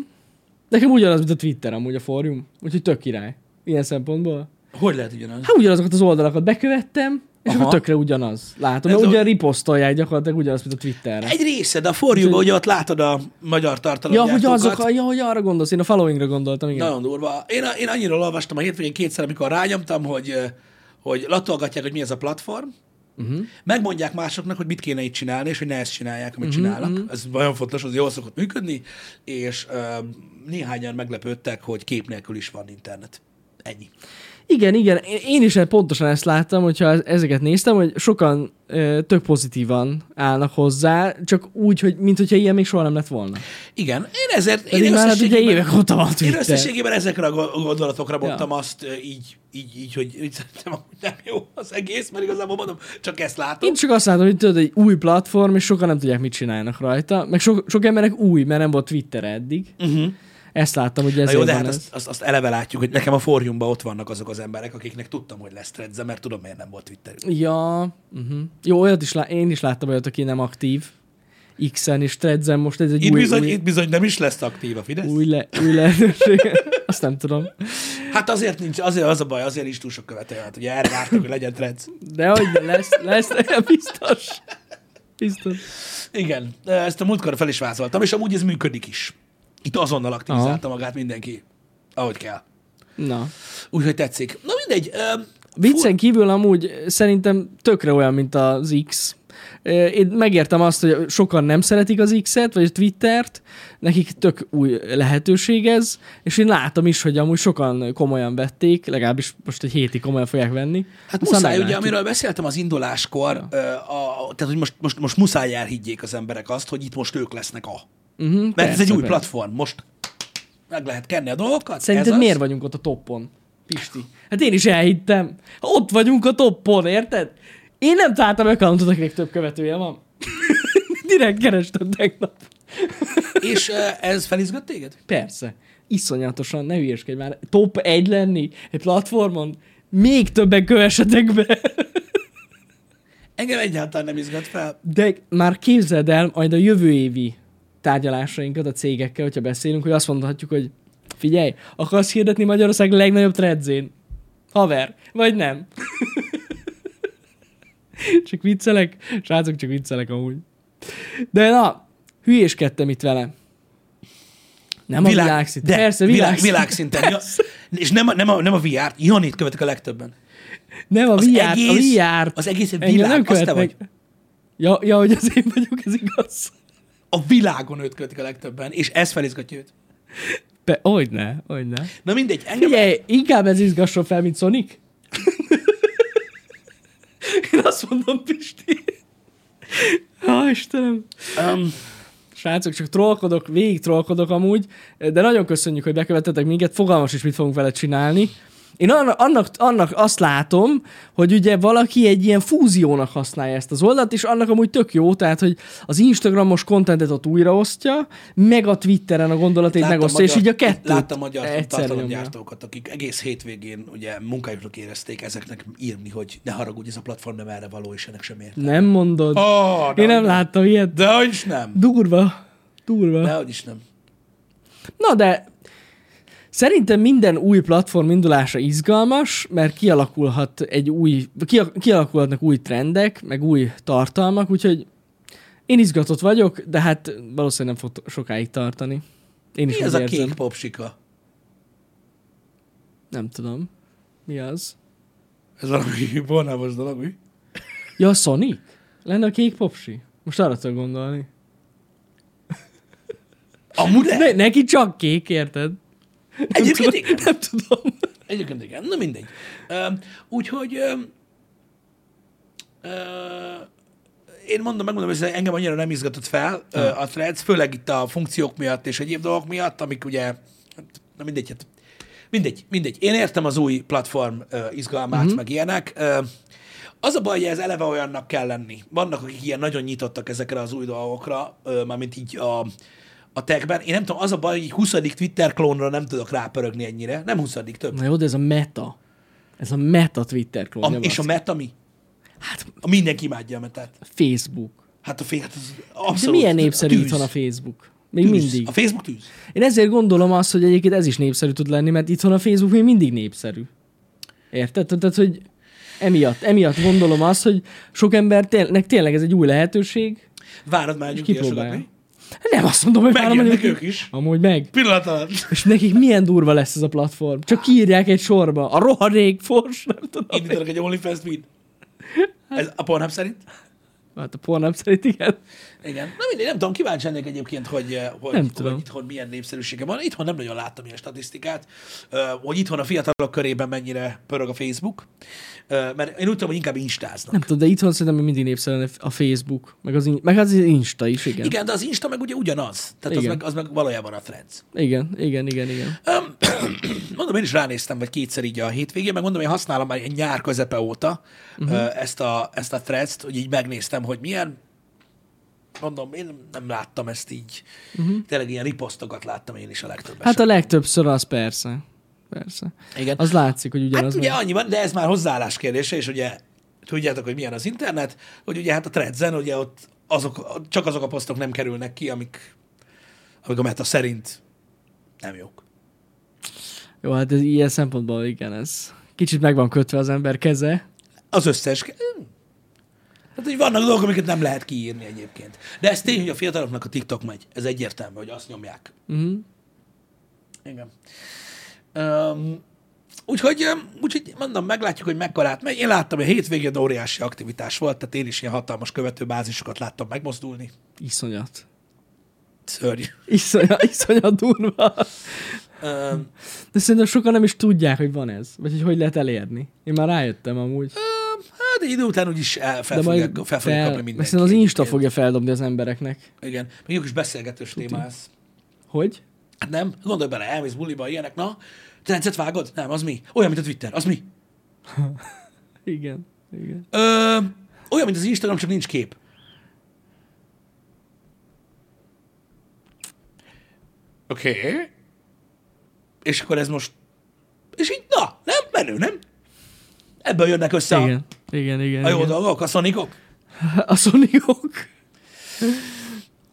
Nekem ugyanaz, mint a Twitter amúgy a fórum. Úgyhogy tök király. Ilyen szempontból. Hogy lehet ugyanaz? Hát ugyanazokat az oldalakat bekövettem, és Aha. akkor tökre ugyanaz. Látom, Ez mert a- ugyan riposztolják gyakorlatilag ugyanazt, mint a Twitterre. Egy része, de a fóriumban ugye ott látod a magyar Ja, tartalomgyártókat. hogy azok, ja, hogy arra gondolsz, én a followingra gondoltam, igen. Nagyon durva. Én, én annyira olvastam a hétvégén kétszer, amikor rányomtam, hogy, hogy latolgatják, hogy mi ez a platform, Mhm. uh-huh. megmondják másoknak, hogy mit kéne itt csinálni, és hogy ne ezt csinálják, amit uh-huh. csinálnak. Ez nagyon fontos, az jól szokott működni, és ö, néhányan meglepődtek, hogy kép nélkül is van internet. Ennyi. Igen, igen, én- én is pontosan ezt láttam, hogyha ezeket néztem, hogy sokan ö, tök pozitívan állnak hozzá, csak úgy, hogy mint hogyha ilyen még soha nem lett volna. Igen, én ezért... Pedig én már hát ugye évek óta van Én összességében ezekre a go- gondolatokra mondtam Ja. azt így, így, így, hogy így szerintem nem jó az egész, mert igazából mondom, csak ezt látom. Én csak azt látom, hogy tudod, egy új platform, és sokan nem tudják, mit csinálnak rajta. Meg sok, sok emberek új, mert nem volt Twitter eddig. Uh-huh. Ezt láttam, hogy ezért jó, de hát ez. azt, azt, azt eleve látjuk, hogy nekem a fóriumban ott vannak azok az emberek, akiknek tudtam, hogy lesz Threads, mert tudom, miért nem volt Twitter. Ja, uh-huh. jó, olyat is lá- én is láttam olyat, aki nem aktív. X-en és Threadsen most ez egy Itt új, bizony, új, itt bizony nem is lesz aktív a Fidesz. új, le, új lehetőség. Azt nem tudom. Hát azért nincs, azért az a baj, azért is túl sok követője, hát ugye erre vártak, hogy legyen Threads. De hogy lesz, lesz, biztos. Biztos. Igen, ezt a múltkor fel is vázoltam, és amúgy ez működik is. Itt azonnal aktivizálta magát mindenki, ahogy kell. Na. Úgyhogy tetszik. Na mindegy. Um, Viccen kívül amúgy szerintem tökre olyan, mint az X. Én megértem azt, hogy sokan nem szeretik az X-et, vagy a Twittert, nekik tök új lehetőség ez, és én látom is, hogy amúgy sokan komolyan vették, legalábbis most egy hétig komolyan fogják venni. Hát Aztán muszáj, ugye, amiről beszéltem az induláskor, ja. a, tehát, hogy most, most, most muszáj elhiggyék az emberek azt, hogy itt most ők lesznek a. Uh-huh, Mert persze, ez egy új persze. platform. Most meg lehet kenni a dolgokat. Szerinted ez az. miért vagyunk ott a toppon, Pisti? Hát én is elhittem. Ott vagyunk a toppon, érted? Én nem találtam accountot, akinek több követője van. Direkt kerestem tegnap. És ez felizgat téged? Persze. Iszonyatosan, ne hülyeskedj már. Top 1 lenni egy platformon, még többen kövessetek be. Engem egyáltalán nem izgat fel. De már képzeld el majd a jövő évi tárgyalásainkat a cégekkel, hogyha beszélünk, hogy azt mondhatjuk, hogy figyelj, akarsz hirdetni Magyarország legnagyobb tredzén? Haver, vagy nem? csak viccelek? Srácok, csak viccelek amúgy. De na, hülyéskedtem itt vele. Nem a világszinten. De, Persze, világ, világszinten. világszinten. Ja, és nem a, nem a, nem a VR-t, Janit követik a legtöbben. Nem, a Az VR, egész- a VR. az egész világ, az te vagy. Ja, ja, hogy az én vagyok, ez igaz. A világon őt követik a legtöbben, és ez felizgatja őt. Be, hogyne, hogyne. Na mindegy, engem, Figyelj, inkább ez izgasson fel, mint Sonic. Én azt mondom, Pisti. Ha, Istenem. um, Srácok, csak trollkodok, végig trollkodok amúgy, de nagyon köszönjük, hogy bekövetetek minket, fogalmas is, mit fogunk vele csinálni. Én annak, annak, annak azt látom, hogy ugye valaki egy ilyen fúziónak használja ezt az oldalt, és annak amúgy tök jó, tehát, hogy az Instagramos kontentet ott újraosztja, meg a Twitteren a gondolatait láttam megosztja, és így a kettőt Láttam magyar tartalomgyártókat, akik egész hétvégén ugye munkájuknak érezték ezeknek írni, hogy ne haragudj, ez a platform nem erre való, és ennek sem értem. Nem mondod. Oh, Én nem láttam ilyet. De hogy is nem. Durva. Durva. De hogy is nem. Na de szerintem minden új platform indulása izgalmas, mert kialakulhat egy új, kia- kialakulhatnak új trendek, meg új tartalmak, úgyhogy én izgatott vagyok, de hát valószínűleg nem fog sokáig tartani. Én is Mi ez a érzem. kék popsika? Nem tudom. Mi az? Ez valami bornávos dolog, mi? Ja, a Sonic? Lenne a kék popsi? Most arra tudok gondolni. Amúgy Ne, neki csak kék, érted? Egyébként tudom, igen. nem tudom. Egyébként igen, na mindegy. Úgyhogy én mondom, megmondom, hogy engem annyira nem izgatott fel uh, a threads, főleg itt a funkciók miatt és egyéb dolgok miatt, amik ugye, hát, na mindegy, hát, mindegy, mindegy. Én értem az új platform uh, izgalmát, uh-huh. meg ilyenek. Uh, az a baj, hogy ez eleve olyannak kell lenni. Vannak, akik ilyen nagyon nyitottak ezekre az új dolgokra, uh, mármint így a, a techben. Én nem tudom, az a baj, hogy 20. Twitter klónra nem tudok rápörögni ennyire. Nem 20. több. Na jó, de ez a meta. Ez a meta Twitter A, klónja. és a meta mi? Hát A mindenki imádja a metát. Facebook. Hát a fél, hát az De abszolút. milyen népszerű tűz. itthon a Facebook? Még Tűz. mindig. A Facebook tűz. Én ezért gondolom azt, hogy egyébként ez is népszerű tud lenni, mert itthon a Facebook még mindig népszerű. Érted? Tehát, hogy emiatt, emiatt gondolom azt, hogy sok embernek tényleg ez egy új lehetőség. Várod már egy Kipróbálja. Nem azt mondom, hogy várom, hogy ők is. Amúgy meg. Pillanat alatt. És nekik milyen durva lesz ez a platform. Csak kiírják egy sorba. A rohadék fors, nem tudom. Indítanak egy OnlyFans feed. Ez a Pornhub szerint? Hát a pornám szerint igen. Igen. Na mindegy, nem tudom, kíváncsi lennék egyébként, hogy, eh, hogy, Nem hogy tudom. itthon milyen népszerűsége van. Itthon nem nagyon láttam ilyen statisztikát, eh, hogy itthon a fiatalok körében mennyire pörög a Facebook, Eh, mert én úgy tudom, hogy inkább instáznak. Nem tudom, de itthon szerintem mindig népszerű a Facebook, meg az, meg az Insta is, igen. Igen, de az Insta meg ugye ugyanaz. Tehát az Igen. meg, az meg valójában a Threads. Igen, igen, igen, igen. Mondom, én is ránéztem, vagy kétszer így a hétvégén, meg mondom, én használom már egy nyár közepe óta uh-huh. ezt, a, ezt a threads hogy így megnéztem, hogy milyen. Mondom, én nem láttam ezt így. Uh-huh. Tényleg ilyen riposztokat láttam én is a legtöbb Hát a legtöbbször az persze. Persze. Igen. Az látszik, hogy ugyanaz. Hát ugye van. annyi van, de ez már hozzáállás kérdése, és ugye tudjátok, hogy milyen az internet, hogy ugye hát a threadsen, ugye ott azok, csak azok a posztok nem kerülnek ki, amik, amik a meta szerint nem jók. Jó, hát ez ilyen szempontból igen, ez kicsit meg van kötve az ember keze. Az összes. Hát, hogy vannak dolgok, amiket nem lehet kiírni egyébként. De ez tény, hogy a fiataloknak a TikTok megy. Ez egyértelmű, hogy azt nyomják. Uh-huh. Igen. Um, úgyhogy, úgyhogy mondom, meglátjuk, hogy mekkorát megy. Én láttam, hogy a hétvégén óriási aktivitás volt, tehát én is ilyen hatalmas követőbázisokat láttam megmozdulni. Iszonyat. Szörnyű. Iszonyat, iszonyat durva. Um, De szerintem sokan nem is tudják, hogy van ez. Vagy hogy hogy lehet elérni. Én már rájöttem amúgy. um, hát egy idő után úgyis el, fel, De fogják, majd fel, fogják fel, kapni mindenki. szerintem az Insta fogja feldobni az embereknek. Igen. Még jó kis beszélgetős téma ez. Hogy? Hát nem, gondolj bele, elmész buliba, ilyenek, na, te rendszert vágod? Nem, az mi? Olyan, mint a Twitter, az mi? Igen. Igen. Ö, olyan, mint az Instagram, csak nincs kép. Oké. Okay. És akkor ez most... És így, na, nem, menő, nem? Ebből jönnek össze a, Igen. Igen, a jó igen. dolgok, a szonikok. A szonikok.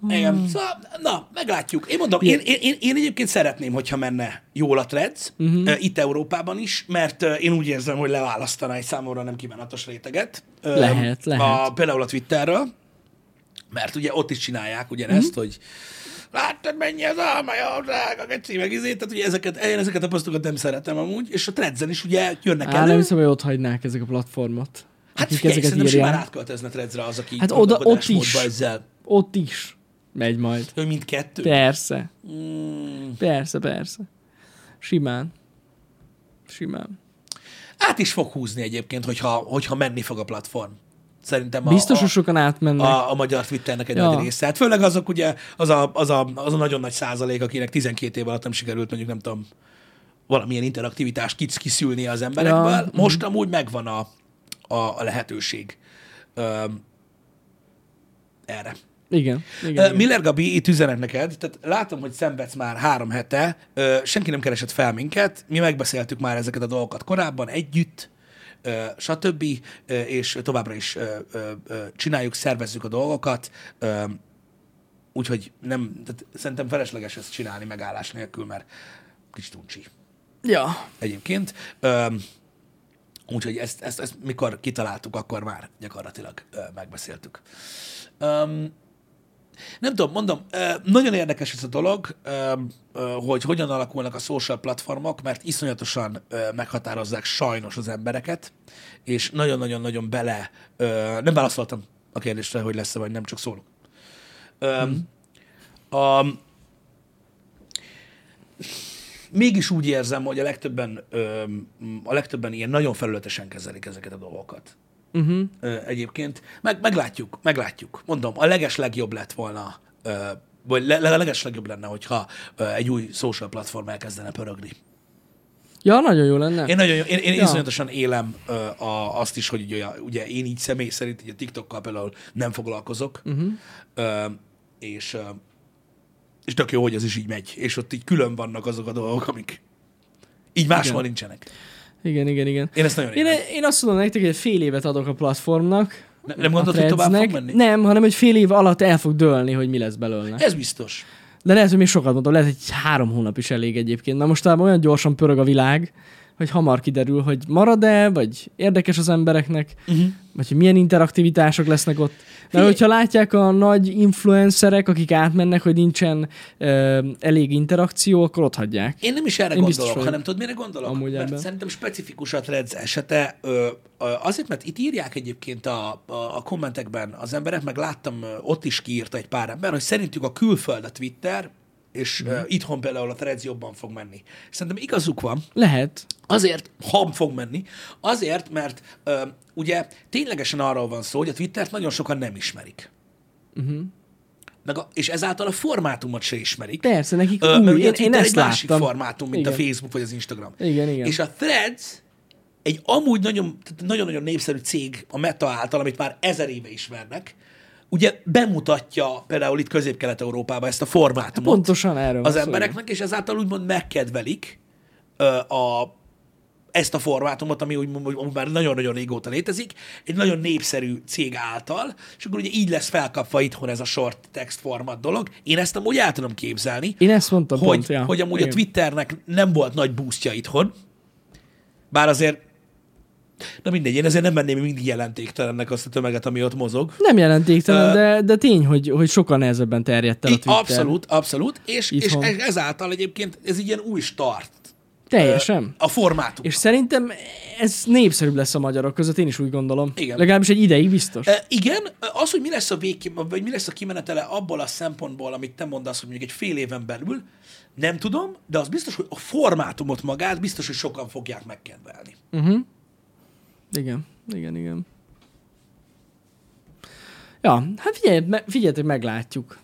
Igen. Szóval, na, meglátjuk. Én mondom, én, én, én, én egyébként szeretném, hogyha menne jól a Threads, uh-huh. itt Európában is, mert én úgy érzem, hogy leválasztaná egy számomra nem kívánatos réteget. Lehet, lehet. A, például a Twitterről, mert ugye ott is csinálják ugyanezt, uh-huh. hogy láttad mennyi az almaja, drága geci, meg izé, tehát ugye ezeket, én ezeket a posztokat nem szeretem amúgy, és a Threadsen is ugye jönnek Á, elő. nem hiszem, hogy ott hagynák ezek a platformot. hát figyelj, ezeket szerintem simán írják. átköltözne Threadsre az, aki Hát oda- ott is. ezzel. Ott is megy majd. Ő mindkettő. Persze. Mm. Persze, persze. Simán. Simán. Át is fog húzni egyébként, hogyha, hogyha menni fog a platform. Szerintem a, Biztos, a, sokan átmennek. a, a magyar Twitternek egy Ja. nagy része. Hát főleg azok ugye, az a, az, a, az a nagyon nagy százalék, akinek 12 év alatt nem sikerült mondjuk nem tudom, valamilyen interaktivitást kic kiszülni az emberekből. Ja. Most amúgy megvan a, a, a lehetőség öm, erre. Igen. igen, igen. Miller Gabi, itt üzenet neked, tehát látom, hogy szenvedsz már három hete, ö, senki nem keresett fel minket, mi megbeszéltük már ezeket a dolgokat korábban együtt, stb., és továbbra is csináljuk, szervezzük a dolgokat, úgyhogy nem, tehát szerintem felesleges ezt csinálni megállás nélkül, mert kicsit uncsi Ja. egyébként. Úgyhogy ezt, ezt, ezt mikor kitaláltuk, akkor már gyakorlatilag megbeszéltük. Nem tudom, mondom, nagyon érdekes ez a dolog, hogy hogyan alakulnak a social platformok, mert iszonyatosan meghatározzák sajnos az embereket, és nagyon-nagyon-nagyon bele, nem válaszoltam a kérdésre, hogy lesz-e vagy nem, csak szólok. Ö, a, mégis úgy érzem, hogy a legtöbben, a legtöbben ilyen nagyon felületesen kezelik ezeket a dolgokat. Uh-huh. Ö, egyébként. Meg, meglátjuk, meglátjuk. Mondom, a leges legjobb lett volna, ö, vagy le, a leges legjobb lenne, hogyha ö, egy új social platform elkezdene pörögni. Ja, nagyon jó lenne. Én nagyon, én, én Ja. iszonyatosan élem ö, a, azt is, hogy ugye, ugye én így személy szerint ugye TikTokkal például nem foglalkozok, Uh-huh. ö, és, ö, és tök jó, hogy ez is így megy, és ott így külön vannak azok a dolgok, amik így máshol Igen. nincsenek. Igen, igen, igen. Én ezt nagyon Én, élem. én azt mondom nektek, hogy egy fél évet adok a platformnak, Ne, nem gondolod, hogy tovább fog menni? Nem, hanem hogy fél év alatt el fog dőlni, hogy mi lesz belőle. Ez biztos. De lehet, hogy még sokat mondom, lehet, hogy három hónap is elég egyébként. Na most olyan gyorsan pörög a világ, hogy hamar kiderül, hogy marad-e, vagy érdekes az embereknek, uh-huh. vagy hogy milyen interaktivitások lesznek ott. Mert hogyha látják a nagy influencerek, akik átmennek, hogy nincsen ö, elég interakció, akkor ott hagyják. Én nem is erre Én biztos gondolok, vagyok. hanem tudod, mire gondolok? Amúgy mert ebben. szerintem specifikus a Threads esete. Ö, azért, mert itt írják egyébként a, a, a kommentekben az emberek, meg láttam, ott is kiírta egy pár ember, hogy szerintük a külföld a Twitter, és mm. uh, itthon például a Threads jobban fog menni. Szerintem igazuk van, Lehet. Azért, ha fog menni, azért, mert ö, ugye ténylegesen arról van szó, hogy a Twittert nagyon sokan nem ismerik. Uh-huh. Meg a, és ezáltal a formátumot se ismerik. Persze, nekik Ö, új. mert ugye Én, én ezt egy másik láttam. formátum, mint Igen. a Facebook vagy az Instagram. Igen, igen. És a Threads egy amúgy nagyon, nagyon-nagyon népszerű cég a Meta által, amit már ezer éve ismernek, ugye bemutatja például itt Közép-Kelet-Európában ezt a formátumot Pontosan erről az szó, embereknek, és ezáltal úgymond megkedvelik ö, a, ezt a formátumot, ami úgy, úgy már nagyon-nagyon régóta létezik, egy nagyon népszerű cég által, és akkor ugye így lesz felkapva itthon ez a short text format dolog. Én ezt amúgy el tudom képzelni, Én ezt mondtam hogy, pont, ja. hogy amúgy Igen. a Twitternek nem volt nagy boostja itthon, bár azért, na mindegy, én ezért nem menném mindig jelentéktelennek azt a tömeget, ami ott mozog. Nem jelentéktelen, Ö, de, de tény, hogy, hogy sokkal nehezebben terjedt el a Twitter. abszolút, abszolút, és, és Itthon. ez- ezáltal egyébként ez ilyen új start Teljesen. a formátum. És szerintem ez népszerűbb lesz a magyarok között, én is úgy gondolom. Igen. Legalábbis egy ideig biztos. E, igen, az, hogy mi lesz a vég, vagy mi lesz a kimenetele abból a szempontból, amit te mondasz, hogy mondjuk egy fél éven belül, nem tudom, de az biztos, hogy a formátumot magát biztos, hogy sokan fogják megkedvelni. Uh-huh. Igen, igen, igen. Ja, hát figyelj, me, figyeljetek, meglátjuk.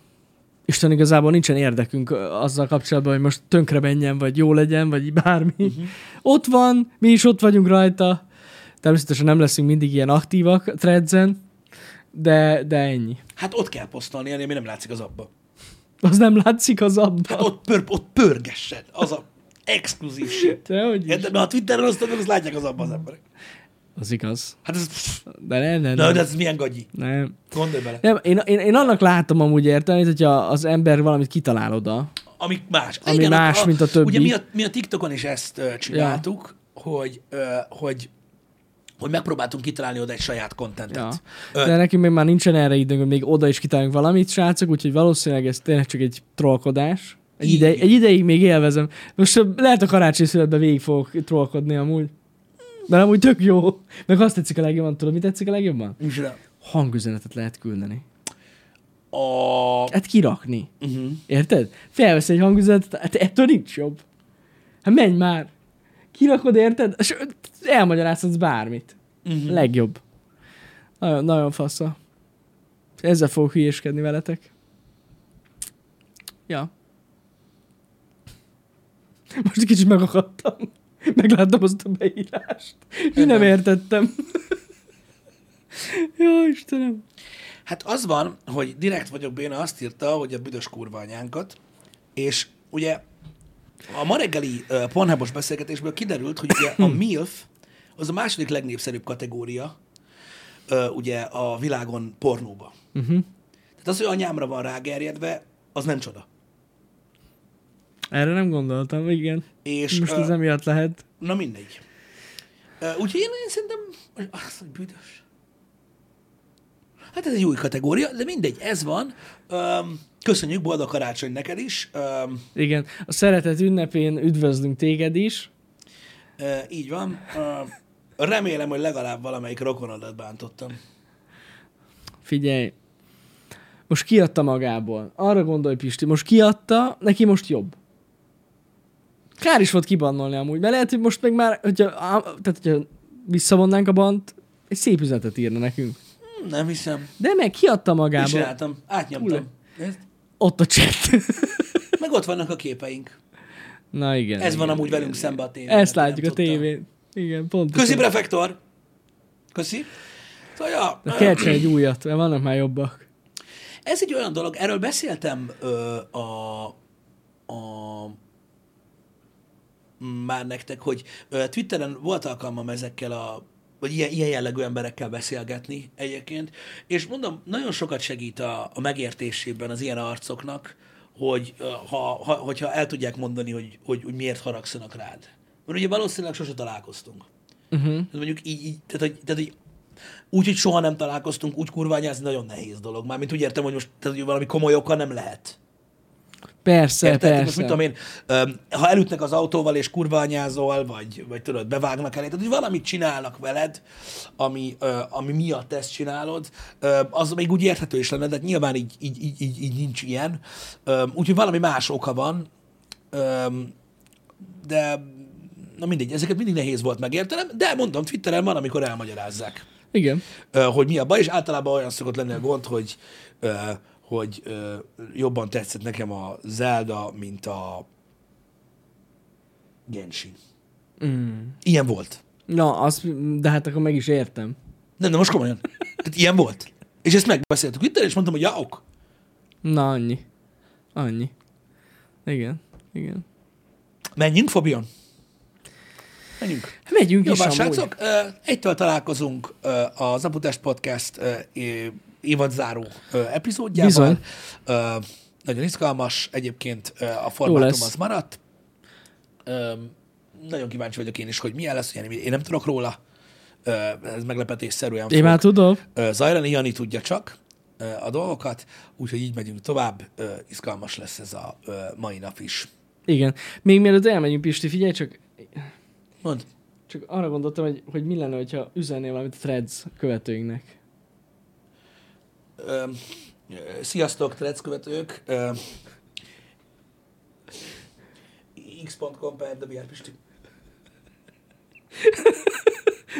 Isten igazából nincsen érdekünk azzal kapcsolatban, hogy most tönkre menjen, vagy jó legyen, vagy bármi. Uh-huh. Ott van, mi is ott vagyunk rajta. Természetesen nem leszünk mindig ilyen aktívak a threadsen, de, de ennyi. Hát ott kell posztolni, ami nem látszik az abba. Az nem látszik az abban. Hát ott, pör, ott pörgessen, az a exkluzív shit. De hogy. Érted? Mert ha Twitteren azt azt látják az abban az emberek. Az igaz. Hát ez, De nem, nem, nem. de ez milyen gagyi. nem. Gondolj bele. nem én, én, én, annak látom amúgy értelmét, hogyha az ember valamit kitalál oda, Ami más. Ami más, mint a többi. Ugye mi a, mi a TikTokon is ezt uh, csináltuk, ja. hogy, uh, hogy hogy megpróbáltunk kitalálni oda egy saját kontentet. Ja. Ö, De nekünk még már nincsen erre időnk, hogy még oda is kitaláljunk valamit, srácok, úgyhogy valószínűleg ez tényleg csak egy trollkodás. Egy, ide, egy ideig még élvezem. Most ö, lehet a karácsony születben végig fogok trollkodni amúgy. De amúgy tök jó. Meg azt tetszik a legjobban, tudod, mi tetszik a legjobban? micsoda? Hangüzenetet lehet küldeni. A... Hát kirakni. Uh-huh. Érted? Felvesz egy hangüzenetet, hát ettől nincs jobb. Hát menj már. Kirakod, érted? És elmagyarázhatsz bármit. Uh-huh. Legjobb. Nagyon, nagyon fassa. Ezzel fogok hülyéskedni veletek. Ja. Most kicsit megakadtam. Megláttam azt a beírást. Én nem értettem. Jó, Istenem. Hát az van, hogy direkt vagyok béna azt írta, hogy a büdös kurva anyánkat, és ugye a ma reggeli uh, Pornhubos beszélgetésből kiderült, hogy ugye a MILF az a második legnépszerűbb kategória uh, ugye a világon pornóba. Uh-huh. Tehát az, hogy anyámra van rágerjedve, az nem csoda. Erre nem gondoltam, igen. És Most ez emiatt lehet. Na mindegy. Uh, úgyhogy én, én szerintem, az, hogy büdös. Hát ez egy új kategória, de mindegy, ez van. Um, köszönjük, boldog karácsony neked is. Um, Igen. A szeretet ünnepén üdvözlünk téged is. uh, így van. Uh, remélem, hogy legalább valamelyik rokonodat bántottam. Figyelj, most kiadta magából. Arra gondolj, Pisti, most kiadta, neki most jobb. Kár is volt kibannolni amúgy, mert lehet, hogy most meg már, hogyha, tehát, hogyha visszavonnánk a bant, egy szép üzenetet írna nekünk. Hm, Nem hiszem. De meg kiadta Mit magából. csináltam? Átnyomtam. Nézd. Ott a chat. Meg ott vannak a képeink. Na igen. Ez van igen, amúgy igen, velünk igen. szembe a tévében. Ezt látjuk a tévén. Igen, pont. Köszi, prefektor! Köszi. Szóval, ja, De csinálni egy újat, mert vannak már jobbak. Ez egy olyan dolog, erről beszéltem ö, a, a már nektek, hogy Twitteren volt alkalmam ezekkel a vagy ilyen, ilyen jellegű emberekkel beszélgetni egyébként. És mondom, nagyon sokat segít a, a megértésében az ilyen arcoknak, hogy ha, ha, hogyha el tudják mondani, hogy, hogy, hogy miért haragszanak rád. Mert ugye valószínűleg sose találkoztunk. Uh-huh. Mondjuk így, így tehát, hogy, tehát, hogy úgy, hogy soha nem találkoztunk, úgy kurványázni nagyon nehéz dolog. Mármint úgy értem, hogy most tehát, hogy valami komoly oka nem lehet. Persze, Érted? persze. Most mit tudom én, ha elütnek az autóval és kurványázol, vagy, vagy tudod, bevágnak elé, tehát hogy valamit csinálnak veled, ami, ami miatt ezt csinálod, az még úgy érthető is lenne, de hát nyilván így, így, így, így, így nincs ilyen. Úgyhogy valami más oka van, de na mindegy, ezeket mindig nehéz volt megértenem, de mondom, Twitteren van, amikor elmagyarázzák Igen. hogy mi a baj, és általában olyan szokott lenni a gond, hogy, hogy ö, jobban tetszett nekem a Zelda, mint a Genshin. Mm. Ilyen volt. Na, azt, de hát akkor meg is értem. Nem, de most komolyan. Tehát ilyen volt. És ezt megbeszéltük itt, és mondtam, hogy ja, ok. Na, annyi. Annyi. Igen. Igen. Menjünk, Fabian? Menjünk. Megyünk Jó, is amúgy. srácok, egytől találkozunk az Aputest Podcast évadzáró epizódjával. Bizony. Ö, Nagyon izgalmas, egyébként a formátum az maradt. Ö, Nagyon kíváncsi vagyok én is, hogy milyen lesz, ugye én nem tudok róla. Ö, Ez meglepetésszerűen Én már tudom. Ö, Zajrani Jani tudja csak a dolgokat, úgyhogy így megyünk tovább. Ö, Izgalmas lesz ez a ö, mai nap is. Igen. Még mielőtt elmegyünk, Pisti, figyelj csak, Mond. csak arra gondoltam, hogy, hogy mi lenne, hogyha üzennél valamit a threads követőinknek. Sziasztok, követők! X.com per Debiár Pisti.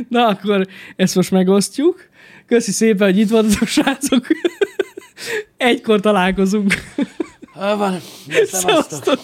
Na, akkor ezt most megosztjuk. Köszi szépen, hogy itt voltatok, srácok. Egykor találkozunk. Ah, van. Szevasztok.